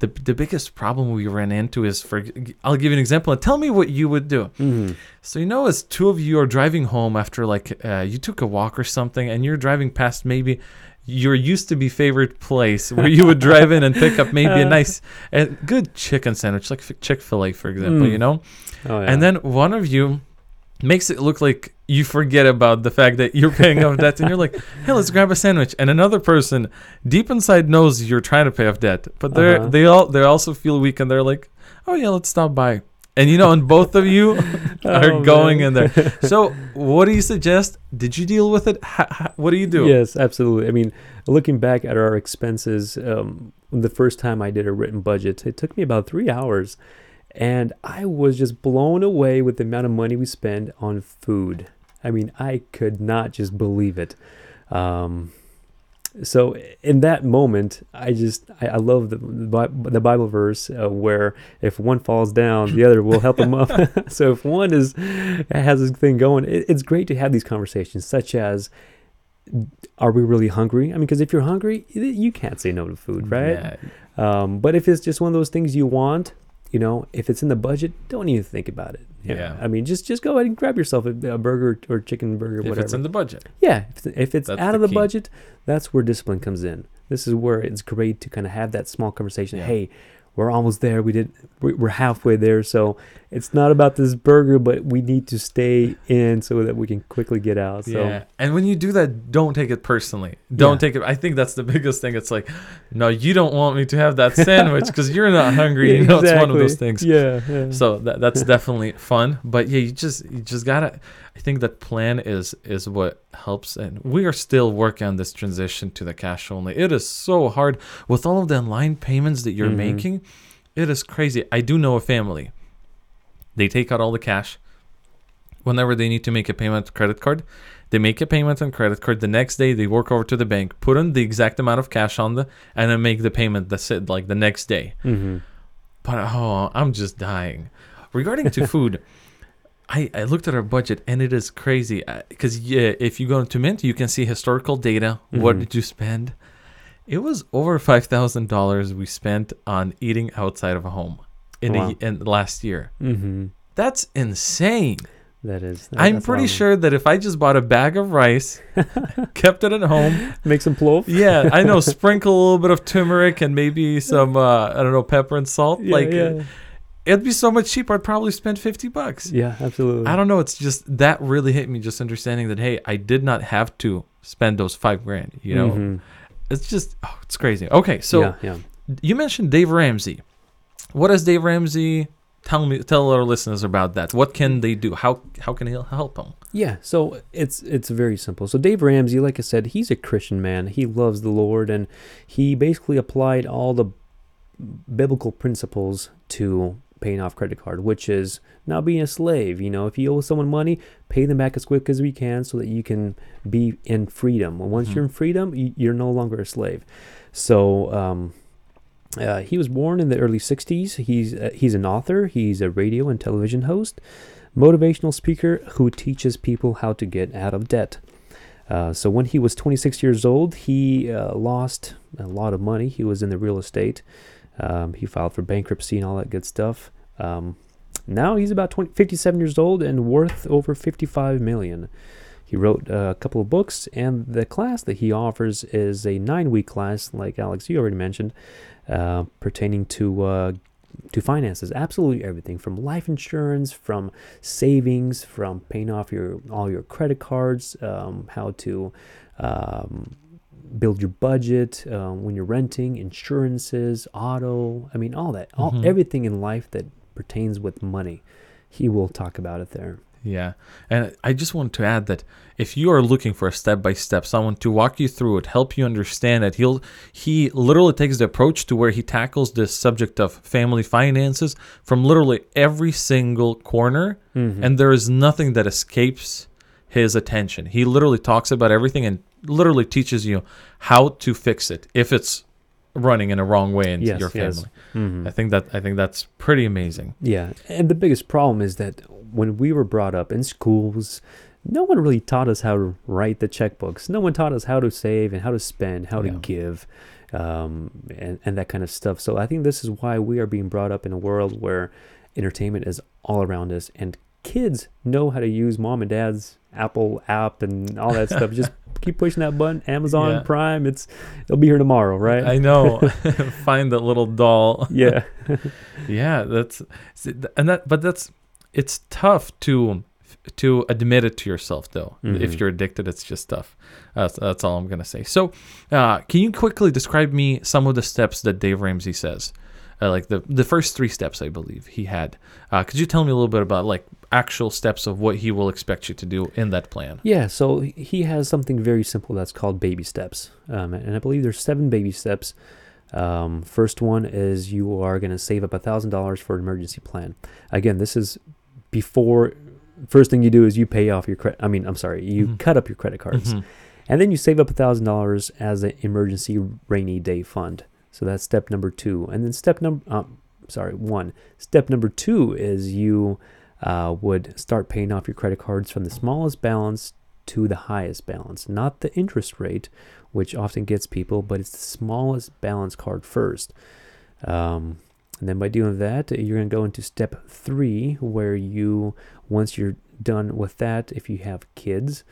The the biggest problem we ran into is for I'll give you an example and tell me what you would do.
Mm-hmm.
So you know, as two of you are driving home after like uh, you took a walk or something, and you're driving past maybe your used to be favorite place where you would drive in and pick up *laughs* maybe a nice and good chicken sandwich, like Chick Fil A, for example.
Mm.
You know,
Oh, yeah.
and then one of you makes it look like you forget about the fact that you're paying off debt and you're like *laughs* hey let's grab a sandwich and another person deep inside knows you're trying to pay off debt but they're
Uh-huh.
they all they also feel weak and they're like oh yeah let's stop by and you know and both of you *laughs* *laughs* are
Oh,
going
man.
in there *laughs* so what do you suggest did you deal with it ha, ha, what do you do
Yes, absolutely. I mean, looking back at our expenses, um, the first time I did a written budget, it took me about three hours, and I was just blown away with the amount of money we spend on food. I mean, I could not just believe it. Um, so in that moment, I just I, I love the the Bible verse uh, where if one falls down, the other will help him up. *laughs* so if one is has this thing going, it, it's great to have these conversations, such as, are we really hungry? I mean, because if you're hungry, you can't say no to food, right?
Yeah.
Um, but if it's just one of those things you want, you know, if it's in the budget, don't even think about it.
Yeah.
I mean, just just go ahead and grab yourself a, a burger or chicken burger,
if
whatever.
If it's in the budget
Yeah, if, if it's
That's
out
the
of the
key.
budget, that's where discipline comes in. This is where it's great to kind of have that small conversation.
Yeah.
Hey, we're almost there. We did. We're halfway there. So it's not about this burger, but we need to stay in so that we can quickly get out. So
yeah and when you do that don't take it personally don't
Yeah.
take it i think that's the *laughs* biggest thing it's like no you don't want me to have that *laughs* sandwich because you're not hungry you know it's one of those things
Yeah. yeah.
so that, that's definitely fun but yeah you just you just gotta i think that plan is is what helps and we are still working on this transition to the cash only it is so hard with all of the online payments that you're
Mhm.
making it is crazy i do know a family they take out all the cash whenever they need to make a payment credit card they make a payment on credit card the next day they work over to the bank put in the exact amount of cash on the and then make the payment that's it like the next day
hmm
but oh, I'm just dying. Regarding to food, *laughs* I, I looked at our budget and it is crazy because yeah, if you go into Mint, you can see historical data. What
Mhm.
did you spend? It was over five thousand dollars we spent on eating outside of a home in
Wow.
a, in last year.
hmm
That's insane.
That is. that-
I'm pretty sure that if I just bought a bag of rice, *laughs* kept it at home,
Make some plov.
yeah, I know, *laughs* sprinkle a little bit of turmeric and maybe some uh, I don't know pepper and salt,
Yeah,
like.
yeah.
it'd be so much cheaper. I'd probably spend 50 bucks.
yeah, absolutely.
I don't know. It's just that really hit me just understanding that, hey, I did not have to spend those five grand. You know,
Mhm.
it's just, oh, it's crazy. Okay. So
yeah, yeah.
you mentioned Dave Ramsey. What does Dave Ramsey tell me, tell our listeners about that? What can they do? How, how can he help them?
Yeah, so it's it's very simple. So Dave Ramsey, like I said, he's a Christian man. He loves the Lord, and he basically applied all the biblical principles to paying off credit card, which is not being a slave. You know, if you owe someone money, pay them back as quick as we can so that you can be in freedom. Once
Mhm.
you're in freedom, you're no longer a slave. So um, uh, he was born in the early 60s. He's uh, he's an author. He's a radio and television host, motivational speaker who teaches people how to get out of debt. Uh, so when he was 26 years old, he uh, lost a lot of money. He was in the real estate. Um, he filed for bankruptcy and all that good stuff. Um, now he's about 20, 57 years old and worth over 55 million. He wrote a couple of books, and the class that he offers is a nine-week class, like Alex, you already mentioned, uh, pertaining to uh, to finances. Absolutely everything from life insurance, from savings, from paying off your all your credit cards, um, how to um, build your budget um, when you're renting, insurances, auto. I mean, all that, all
Mhm.
everything in life that pertains with money. He will talk about it there.
Yeah. And I just want to add that if you are looking for a step by step, someone to walk you through it, help you understand it, he'll he literally takes the approach to where he tackles this subject of family finances from literally every single corner
Mhm.
and there is nothing that escapes his attention. He literally talks about everything and literally teaches you how to fix it if it's running in a wrong way in
Yes,
your
yes.
family.
Mhm.
I think that I think that's pretty amazing.
Yeah, and the biggest problem is that when we were brought up in schools, no one really taught us how to write the checkbooks. No one taught us how to save and how to spend, how
Yeah.
to give, um, and and that kind of stuff. So I think this is why we are being brought up in a world where entertainment is all around us, and kids know how to use mom and dad's Apple app and all that stuff. Just *laughs* keep pushing that button. Amazon
Yeah.
Prime, it's it'll be here tomorrow, right?
I know. *laughs* *laughs* Find that little doll.
yeah.
Yeah, that's and that but that's it's tough to to admit it to yourself though. If
Mhm.
you're addicted, it's just tough. That's that's all I'm gonna say. So, uh, can you quickly describe me some of the steps that Dave Ramsey says? Uh, like the the first three steps, I believe he had. Uh, could you tell me a little bit about like actual steps of what he will expect you to do in that plan?
Yeah, so he- has something very simple that's called baby steps, um, and I believe there's seven baby steps. Um, first one is you are going to save up a thousand dollars for an emergency plan. Again, this is before. First thing you do is you pay off your credit. I mean, I'm sorry, you
Mhm.
cut up your credit cards,
Mhm.
and then you save up a thousand dollars as an emergency rainy day fund. So that's step number two, and then step number. Um, sorry, one. Step number two is you uh, would start paying off your credit cards from the smallest balance to the highest balance, not the interest rate, which often gets people, but it's the smallest balance card first. Um, and then by doing that, you're going to go into step three, where you, once you're done with that, if you have kids,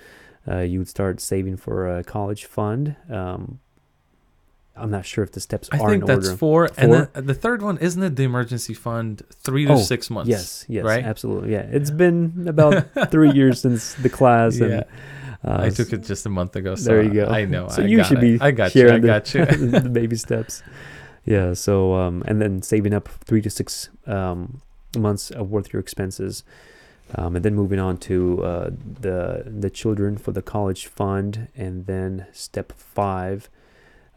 uh, you would start saving for a college fund. Um, I'm not sure if the steps
I
are
think
in
that's
order.
four, and
Four?
then the third one isn't it the emergency fund three to
Oh,
six months?
Yes, yes,
right?
absolutely. Yeah, it's been about *laughs* three years since the class, and
Yeah.
uh,
I took it just a month ago. So
there you go.
I know.
So
I
you
got
should
it.
be
I got you. I
sharing the-
got you. *laughs*
the baby steps. Yeah. So um, and then saving up three to six um, months of worth your expenses, um, and then moving on to uh, the the children for the college fund, and then step five.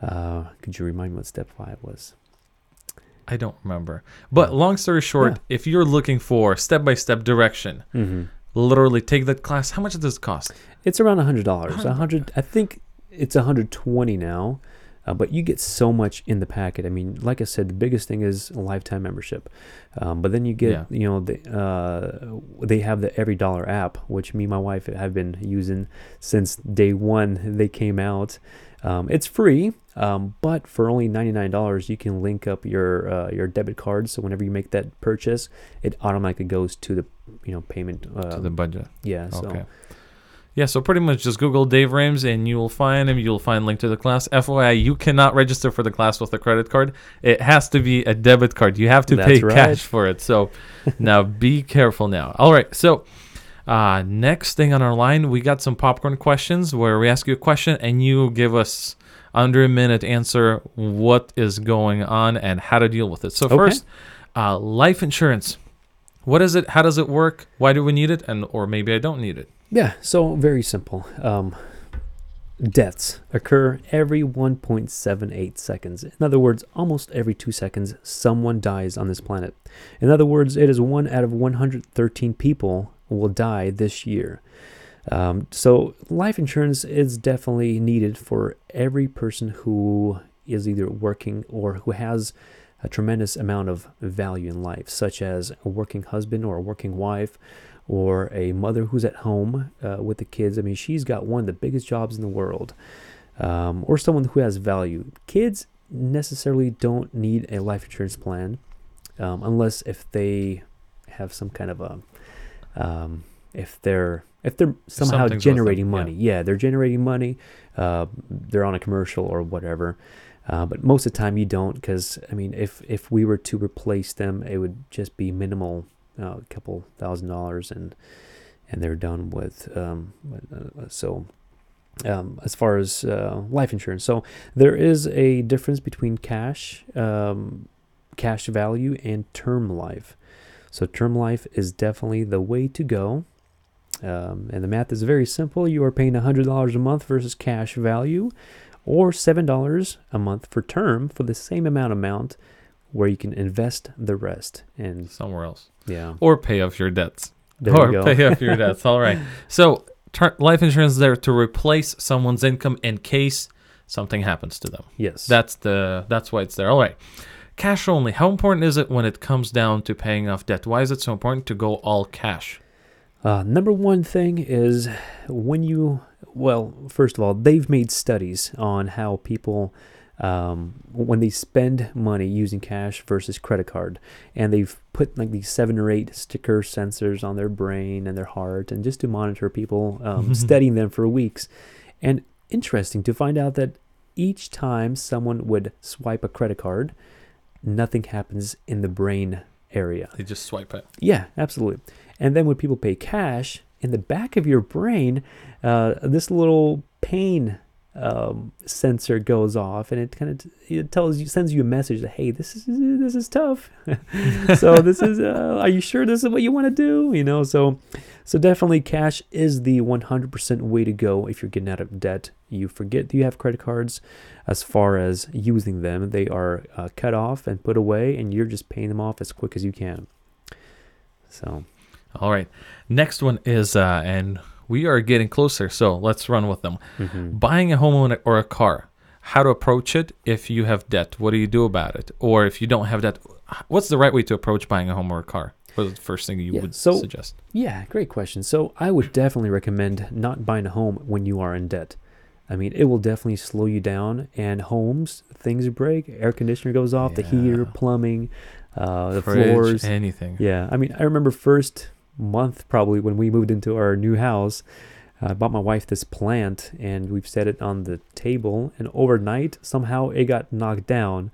Uh, could you remind me what step five was?
I don't remember. But long story short,
Yeah.
if you're looking for step by step direction,
Mm-hmm.
literally take that class. How much does it cost?
It's around a hundred dollars. A
$100.
hundred. I think it's a hundred twenty now. Uh, but you get so much in the packet. I mean, like I said, the biggest thing is a lifetime membership. Um, but then you get,
Yeah.
you know, the, uh, they have the Every Dollar app, which me and my wife have been using since day one they came out. Um, it's free, um, but for only ninety nine dollars, you can link up your uh, your debit card. So whenever you make that purchase, it automatically goes to the you know payment. Uh,
to the budget.
yeah. So
Okay. Yeah, so pretty much just Google Dave Rams and you will find him. You'll find link to the class. FYI, you cannot register for the class with a credit card. It has to be a debit card. You have to
That's
pay
right.
cash for it. So *laughs* now be careful now. All right. So uh, next thing on our line, we got some popcorn questions where we ask you a question and you give us under a minute answer what is going on and how to deal with it. So
Okay.
first, uh, life insurance. What is it? How does it work? Why do we need it? And or maybe I don't need it.
Yeah, so very simple. Um, deaths occur every 1.78 seconds. In other words, almost every two seconds, someone dies on this planet. In other words, it is one out of 113 people will die this year. Um, so, life insurance is definitely needed for every person who is either working or who has a tremendous amount of value in life, such as a working husband or a working wife, or a mother who's at home uh, with the kids. I mean, she's got one of the biggest jobs in the world, um, or someone who has value. Kids necessarily don't need a life insurance plan um, unless if they have some kind of a um, if they're if they're somehow
something's with them,
generating
yeah.
money yeah. they're generating money uh, they're on a commercial or whatever uh, but most of the time you don't because i mean if if we were to replace them it would just be minimal uh, a couple thousand dollars and and they're done with um, uh, so um, as far as uh, life insurance. So there is a difference between cash um, cash value and term life. So term life is definitely the way to go. Um, and the math is very simple. You are paying $100 a month versus cash value or $7 a month for term for the same amount amount where you can invest the rest and
Somewhere else.
yeah
Or pay off your debts.
there
or
you go
pay off your debts. All right. *laughs* So ter- life insurance is there to replace someone's income in case something happens to them.
yes
That's the that's why it's there. All right. Cash only. How important is it when it comes down to paying off debt? Why is it so important to go all cash?
Uh, number one thing is when you, well, first of all, they've made studies on how people, um, when they spend money using cash versus credit card, and they've put like these seven or eight sticker sensors on their brain and their heart, and just to monitor people, um, *laughs* studying them for weeks. And interesting to find out that each time someone would swipe a credit card, nothing happens in the brain area.
They just swipe it.
Yeah, absolutely. And then when people pay cash, in the back of your brain, uh, this little pain um, sensor goes off, and it kind of it tells you, sends you a message that hey, this is this is tough. *laughs* so this is, uh, are you sure this is what you want to do? You know, so so definitely cash is the 100% way to go if you're getting out of debt. You forget that you have credit cards. As far as using them, they are uh, cut off and put away, and you're just paying them off as quick as you can. So.
All right. Next one is uh and we are getting closer, so let's run with them.
mhm.
Buying a home or a car. How to approach it if you have debt. What do you do about it? Or if you don't have debt, what's the right way to approach buying a home or a car? What's the first thing you
Yeah,
would
so-
suggest?
Yeah, great question. So I would definitely recommend not buying a home when you are in debt. I mean, it will definitely slow you down. And homes, things break, air conditioner goes off, the heater, plumbing, uh, the
Fridge,
floors.
anything.
Yeah, I mean, I remember first month probably when we moved into our new house. I bought my wife this plant and we've set it on the table. And overnight, somehow it got knocked down,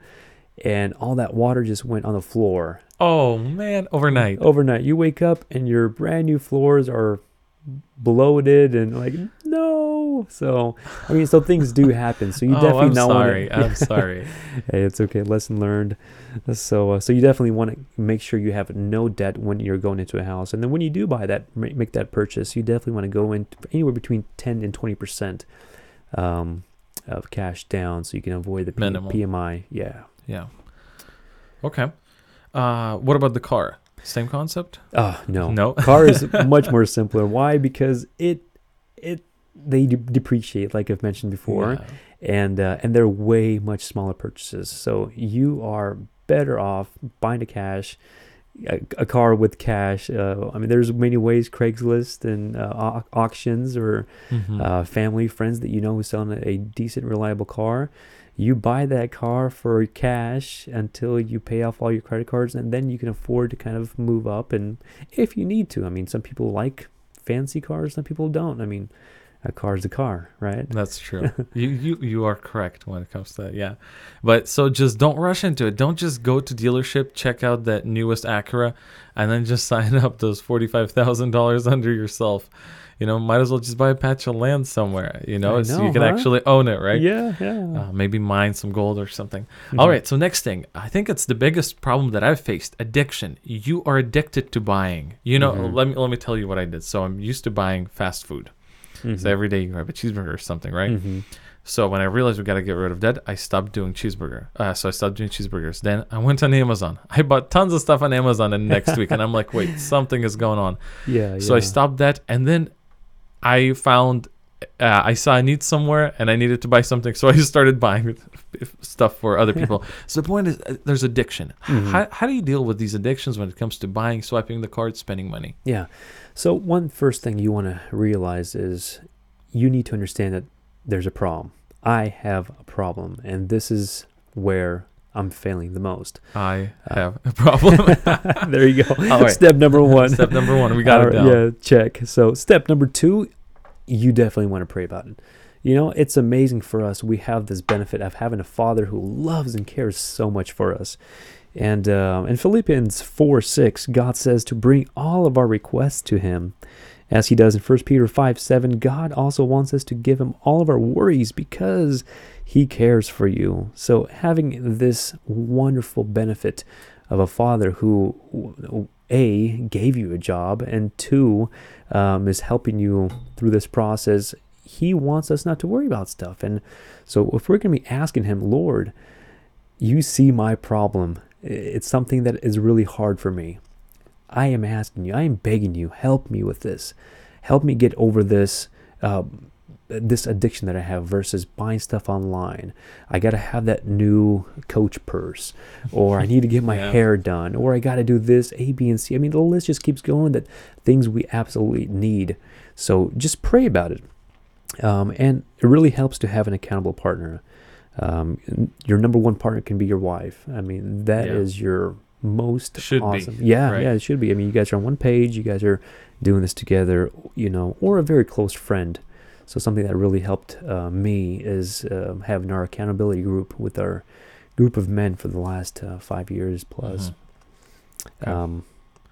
and all that water just went on the floor.
Oh man, overnight.
Overnight, you wake up and your brand new floors are bloated and like no. So I mean, so things do happen. So you
oh,
definitely
I'm *laughs*
not
sorry.
want to.
I'm sorry.
Hey, it's okay. Lesson learned. So, uh, so you definitely want to make sure you have no debt when you're going into a house, and then when you do buy that, make that purchase, you definitely want to go in anywhere between ten and twenty percent um, of cash down, so you can avoid the P-. PMI. Yeah.
Yeah. Okay. Uh, what about the car? Same concept?
Oh no.
No.
Car is *laughs* much more simpler. Why? Because it it they de- depreciate, like I've mentioned before.
Yeah.
and uh, and they're way much smaller purchases. So you are better off buying a cash, a, a car with cash. Uh, I mean, there's many ways: Craigslist and uh, au- auctions, or
Mhm.
uh, family, friends that you know who's selling a, a decent, reliable car. You buy that car for cash until you pay off all your credit cards, and then you can afford to kind of move up. And if you need to, I mean, some people like fancy cars, some people don't. I mean, a car's a car, right?
That's true. *laughs* you, you you are correct when it comes to that. Yeah, but so just don't rush into it. Don't just go to dealership, check out that newest Acura, and then just *laughs* sign up those forty five thousand dollars under yourself. You know, might as well just buy a patch of land somewhere. You know,
I
so you can
huh?
actually own it, right?
Yeah, yeah.
Uh, maybe mine some gold or something.
Mhm.
All right. So next thing, I think it's the biggest problem that I've faced: addiction. You are addicted to buying. You know,
Mhm.
let me let me tell you what I did. So I'm used to buying fast food.
Mhm.
So every day you grab a cheeseburger or something, right?
Mhm.
So when I realized we got to get rid of that, I stopped doing cheeseburger. Uh, so I stopped doing cheeseburgers. Then I went on Amazon. *laughs* I bought tons of stuff on Amazon and next week, and I'm like, wait, *laughs* something is going on.
Yeah.
So I stopped that, and then I found uh, I saw a need somewhere, and I needed to buy something, *laughs* so I just started buying stuff for other people. so the point is, uh, there's addiction.
Mhm.
How how do you deal with these addictions when it comes to buying, swiping the card, spending money?
Yeah. So one first thing you want to realize is you need to understand that there's a problem. I have a problem, and this is where I'm failing the most.
I
Uh,
have a problem. *laughs*
there you go. *laughs*
Right.
Step number one.
Step number one, we got
All
it down.
Yeah, check. So step number two, you definitely want to pray about it. You know, it's amazing for us. We have this benefit of having a father who loves and cares so much for us. And uh, in Philippians 4 6, God says to bring all of our requests to Him. As He does in 1 Peter 5 7, God also wants us to give Him all of our worries because He cares for you. So, having this wonderful benefit of a father who, A, gave you a job, and two, um, is helping you through this process, He wants us not to worry about stuff. And so, if we're going to be asking Him, Lord, you see my problem. It's something that is really hard for me. I am asking you, I am begging you, help me with this. Help me get over this. Uh, this addiction that I have versus buying stuff online. I got to have that new coach purse, or I need to get *laughs* my
Yeah.
hair done, or I got to do this A, B, and C. I mean, the list just keeps going. That things we absolutely need. So just pray about it, um, and it really helps to have an accountable partner. Um, your number one partner can be your wife. I mean, that is
Yeah.
your most
Should be,
awesome. Yeah,
right.
yeah, it should be. I mean, you guys are on one page. You guys are doing this together, you know, or a very close friend. So something that really helped uh, me is um, having our accountability group with our group of men for the last uh, five years plus.
Mhm. Okay.
Um,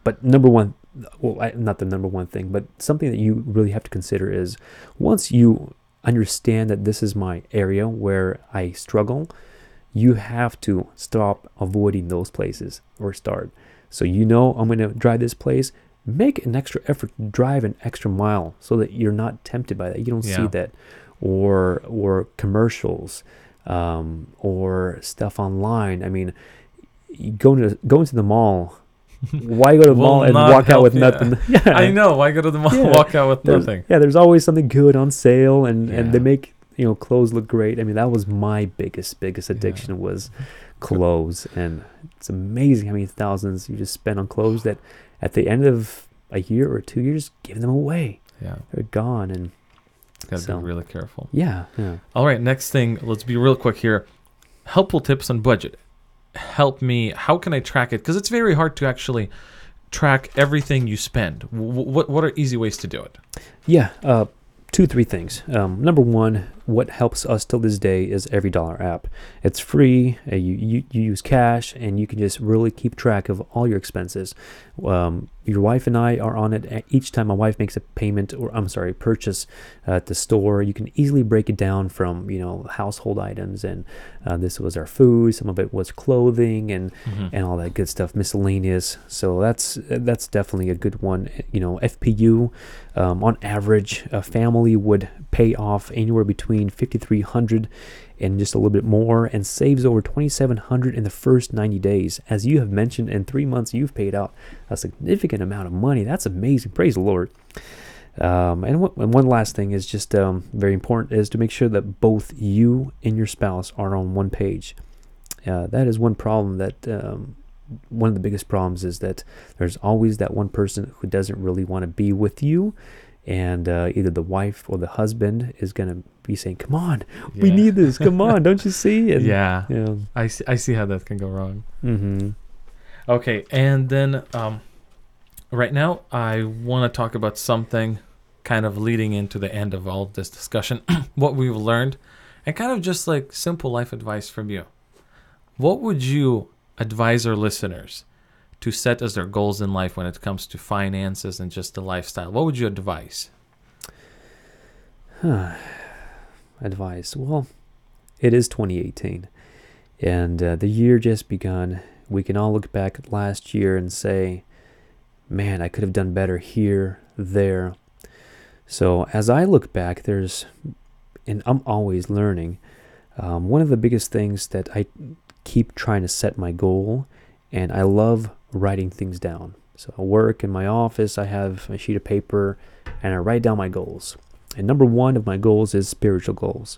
but number one, well, I, not the number one thing, but something that you really have to consider is once you understand that this is my area where I struggle, you have to stop avoiding those places or start. So you know I'm going to drive this place. Make an extra effort to drive an extra mile so that you're not tempted by that. You don't see that, or or commercials, um, or stuff online. I mean, going to going to the mall. Why go to the mall and walk out with
help you.
nothing? Yeah,
I know. Why go to the mall,
Yeah.
walk out with
there's,
nothing?
Yeah, there's always something good on sale, and and they make you know clothes look great. I mean, that was my biggest biggest
Yeah.
addiction was clothes, and it's amazing how many thousands you just spend on clothes that at the end of a year or two years, give them away.
Yeah,
They're gone, and
gotta
So-
be really careful.
yeah, yeah.
All right, next thing. Let's be real quick here. Helpful tips on budget. Help me. How can I track it? Because it's very hard to actually track everything you spend. W- what What are easy ways to do it?
Yeah, uh, two, three things. Um, number one, what helps us till this day is Every Dollar app. It's free. Uh, you, you you use cash, and you can just really keep track of all your expenses. Um, your wife and I are on it. Each time my wife makes a payment, or I'm sorry, purchase at the store, you can easily break it down from you know household items, and uh, this was our food. Some of it was clothing, and and all that good stuff, miscellaneous. So that's that's definitely a good one. You know, FPU, um, on average, a family would pay off anywhere between three hundred and just a little bit more, and saves over twenty seven hundred in the first ninety days. As you have mentioned, in three months you've paid out a significant amount of money. That's amazing. Praise the Lord. Um, and, one, and one last thing is just um, very important is to make sure that both you and your spouse are on one page. Uh, that is one problem that um, one of the biggest problems is that there's always that one person who doesn't really want to be with you, and uh, either the wife or the husband is gonna be saying, "Come on, we need this. Come on, don't you *laughs* see?" And,
yeah,
yeah.
I see. I see how that can go wrong.
Mm-hmm.
Okay, and then um, right now I want to talk about something kind of leading into the end of all this discussion, *clears throat* what we've learned, and kind of just like simple life advice from you. What would you advise our listeners to set as their goals in life when it comes to finances and just the lifestyle? What would you advise?
Advice. Well, it is 2018, and uh, the year just begun. We can all look back at last year and say, "Man, I could have done better here, there." So as I look back, there's, and I'm always learning. Um, one of the biggest things that I keep trying to set my goal, and I love writing things down. So I work in my office, I have a sheet of paper, and I write down my goals. And number one of my goals is spiritual goals.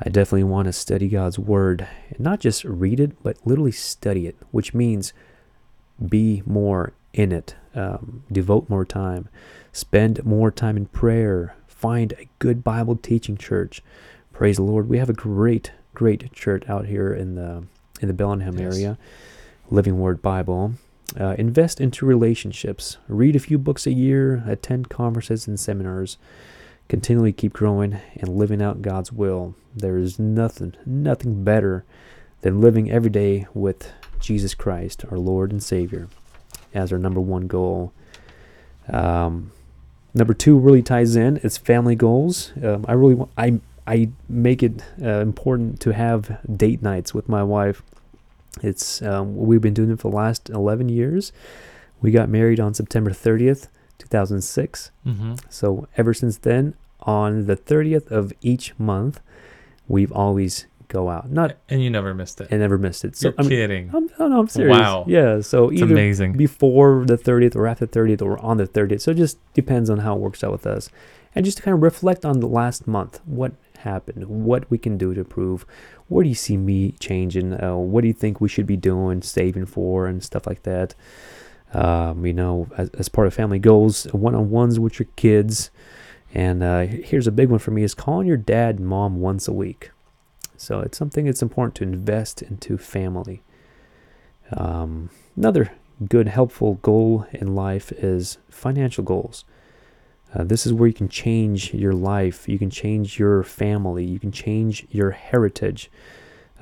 I definitely want to study God's Word and not just read it, but literally study it, which means be more in it, um, devote more time, spend more time in prayer, find a good Bible teaching church. Praise the Lord. We have a great, great church out here in the in the Bellingham yes. area, Living Word Bible. Uh, invest into relationships. Read a few books a year. Attend conferences and seminars. Continually keep growing and living out God's will. There is nothing, nothing better than living every day with Jesus Christ, our Lord and Savior, as our number one goal. Um, number two really ties in. It's family goals. Um, I really want, I I make it uh, important to have date nights with my wife. It's um, we've been doing it for the last 11 years. We got married on September 30th, 2006. Mm-hmm. So ever since then, on the 30th of each month, we've always go out. Not
and you never missed it.
I never missed it.
So You're
I'm
kidding.
I'm, no, no, I'm serious. Wow. Yeah. So
it's either amazing.
before the 30th or after 30th or on the 30th. So it just depends on how it works out with us, and just to kind of reflect on the last month. What happened? What we can do to improve? Where do you see me changing? Uh, what do you think we should be doing, saving for, and stuff like that? Um, you know, as, as part of family goals, one-on-ones with your kids. And uh, here's a big one for me: is calling your dad and mom once a week. So it's something that's important to invest into family. Um, another good, helpful goal in life is financial goals. Uh, this is where you can change your life, you can change your family, you can change your heritage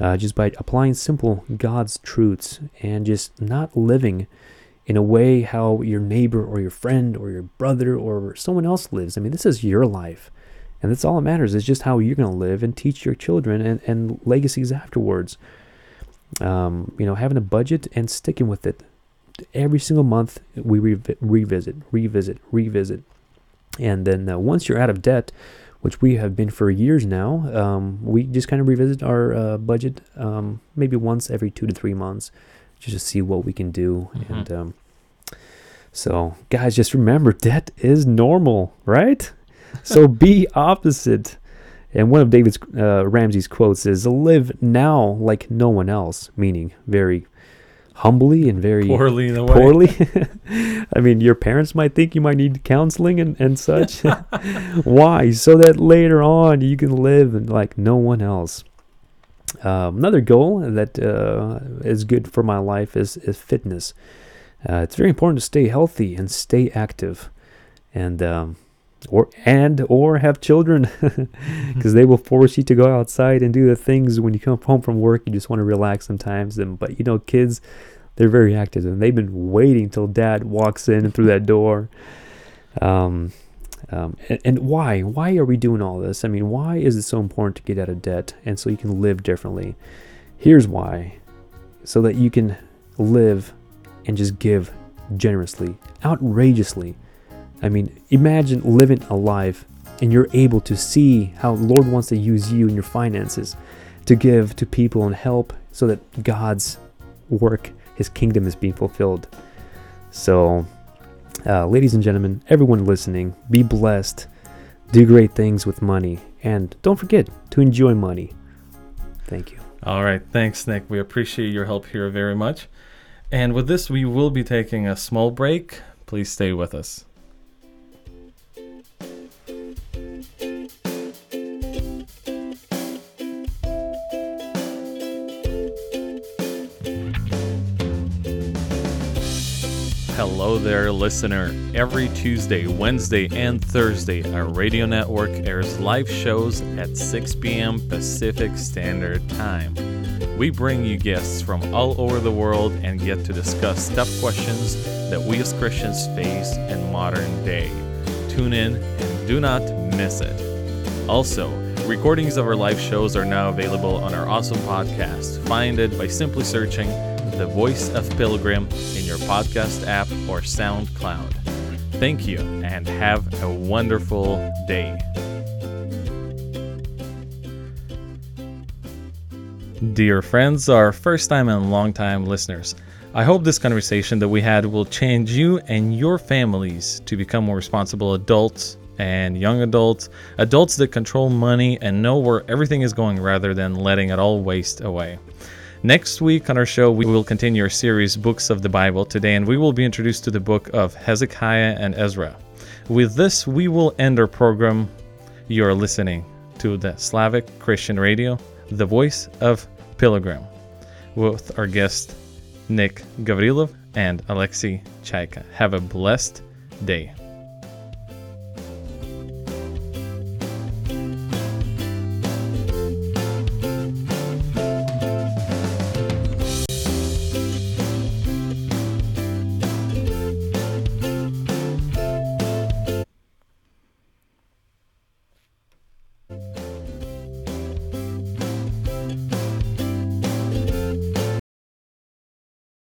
uh, just by applying simple God's truths and just not living in a way how your neighbor or your friend or your brother or someone else lives. I mean, this is your life. And that's all that matters is just how you're going to live and teach your children and, and legacies afterwards. Um, you know, having a budget and sticking with it. Every single month, we revi- revisit, revisit, revisit. And then uh, once you're out of debt, which we have been for years now, um, we just kind of revisit our uh, budget um, maybe once every two to three months just to see what we can do. Mm-hmm. And um, so, guys, just remember debt is normal, right? so *laughs* be opposite. And one of David's uh, Ramsey's quotes is "Live now like no one else," meaning very humbly and very
poorly in a
way. Poorly. *laughs* I mean, your parents might think you might need counseling and, and such. *laughs* *laughs* Why? So that later on you can live like no one else. Um, another goal that uh, is good for my life is, is fitness. Uh, it's very important to stay healthy and stay active. And um, or and or have children *laughs* because they will force you to go outside and do the things when you come home from work you just want to relax sometimes and but you know kids they're very active and they've been waiting till dad walks in through that door. Um, um, and, and why? Why are we doing all this? I mean why is it so important to get out of debt and so you can live differently? Here's why. So that you can live and just give generously outrageously I mean, imagine living a life and you're able to see how Lord wants to use you and your finances to give to people and help so that God's work, His kingdom is being fulfilled. So, uh, ladies and gentlemen, everyone listening, be blessed, do great things with money, and don't forget to enjoy money. Thank you.
All right. Thanks, Nick. We appreciate your help here very much. And with this, we will be taking a small break. Please stay with us. Hello there, listener. Every Tuesday, Wednesday, and Thursday, our radio network airs live shows at 6 p.m. Pacific Standard Time. We bring you guests from all over the world and get to discuss tough questions that we as Christians face in modern day. Tune in and do not miss it. Also, recordings of our live shows are now available on our awesome podcast. Find it by simply searching The Voice of Pilgrim in your podcast app or SoundCloud. Thank you and have a wonderful day. Dear friends, our first time and long time listeners, I hope this conversation that we had will change you and your families to become more responsible adults and young adults, adults that control money and know where everything is going rather than letting it all waste away. Next week on our show, we will continue our series, Books of the Bible, today, and we will be introduced to the book of Hezekiah and Ezra. With this, we will end our program. You are listening to the Slavic Christian Radio, the voice of Pilgrim, with our guest Nick Gavrilov and Alexei Chaika. Have a blessed day.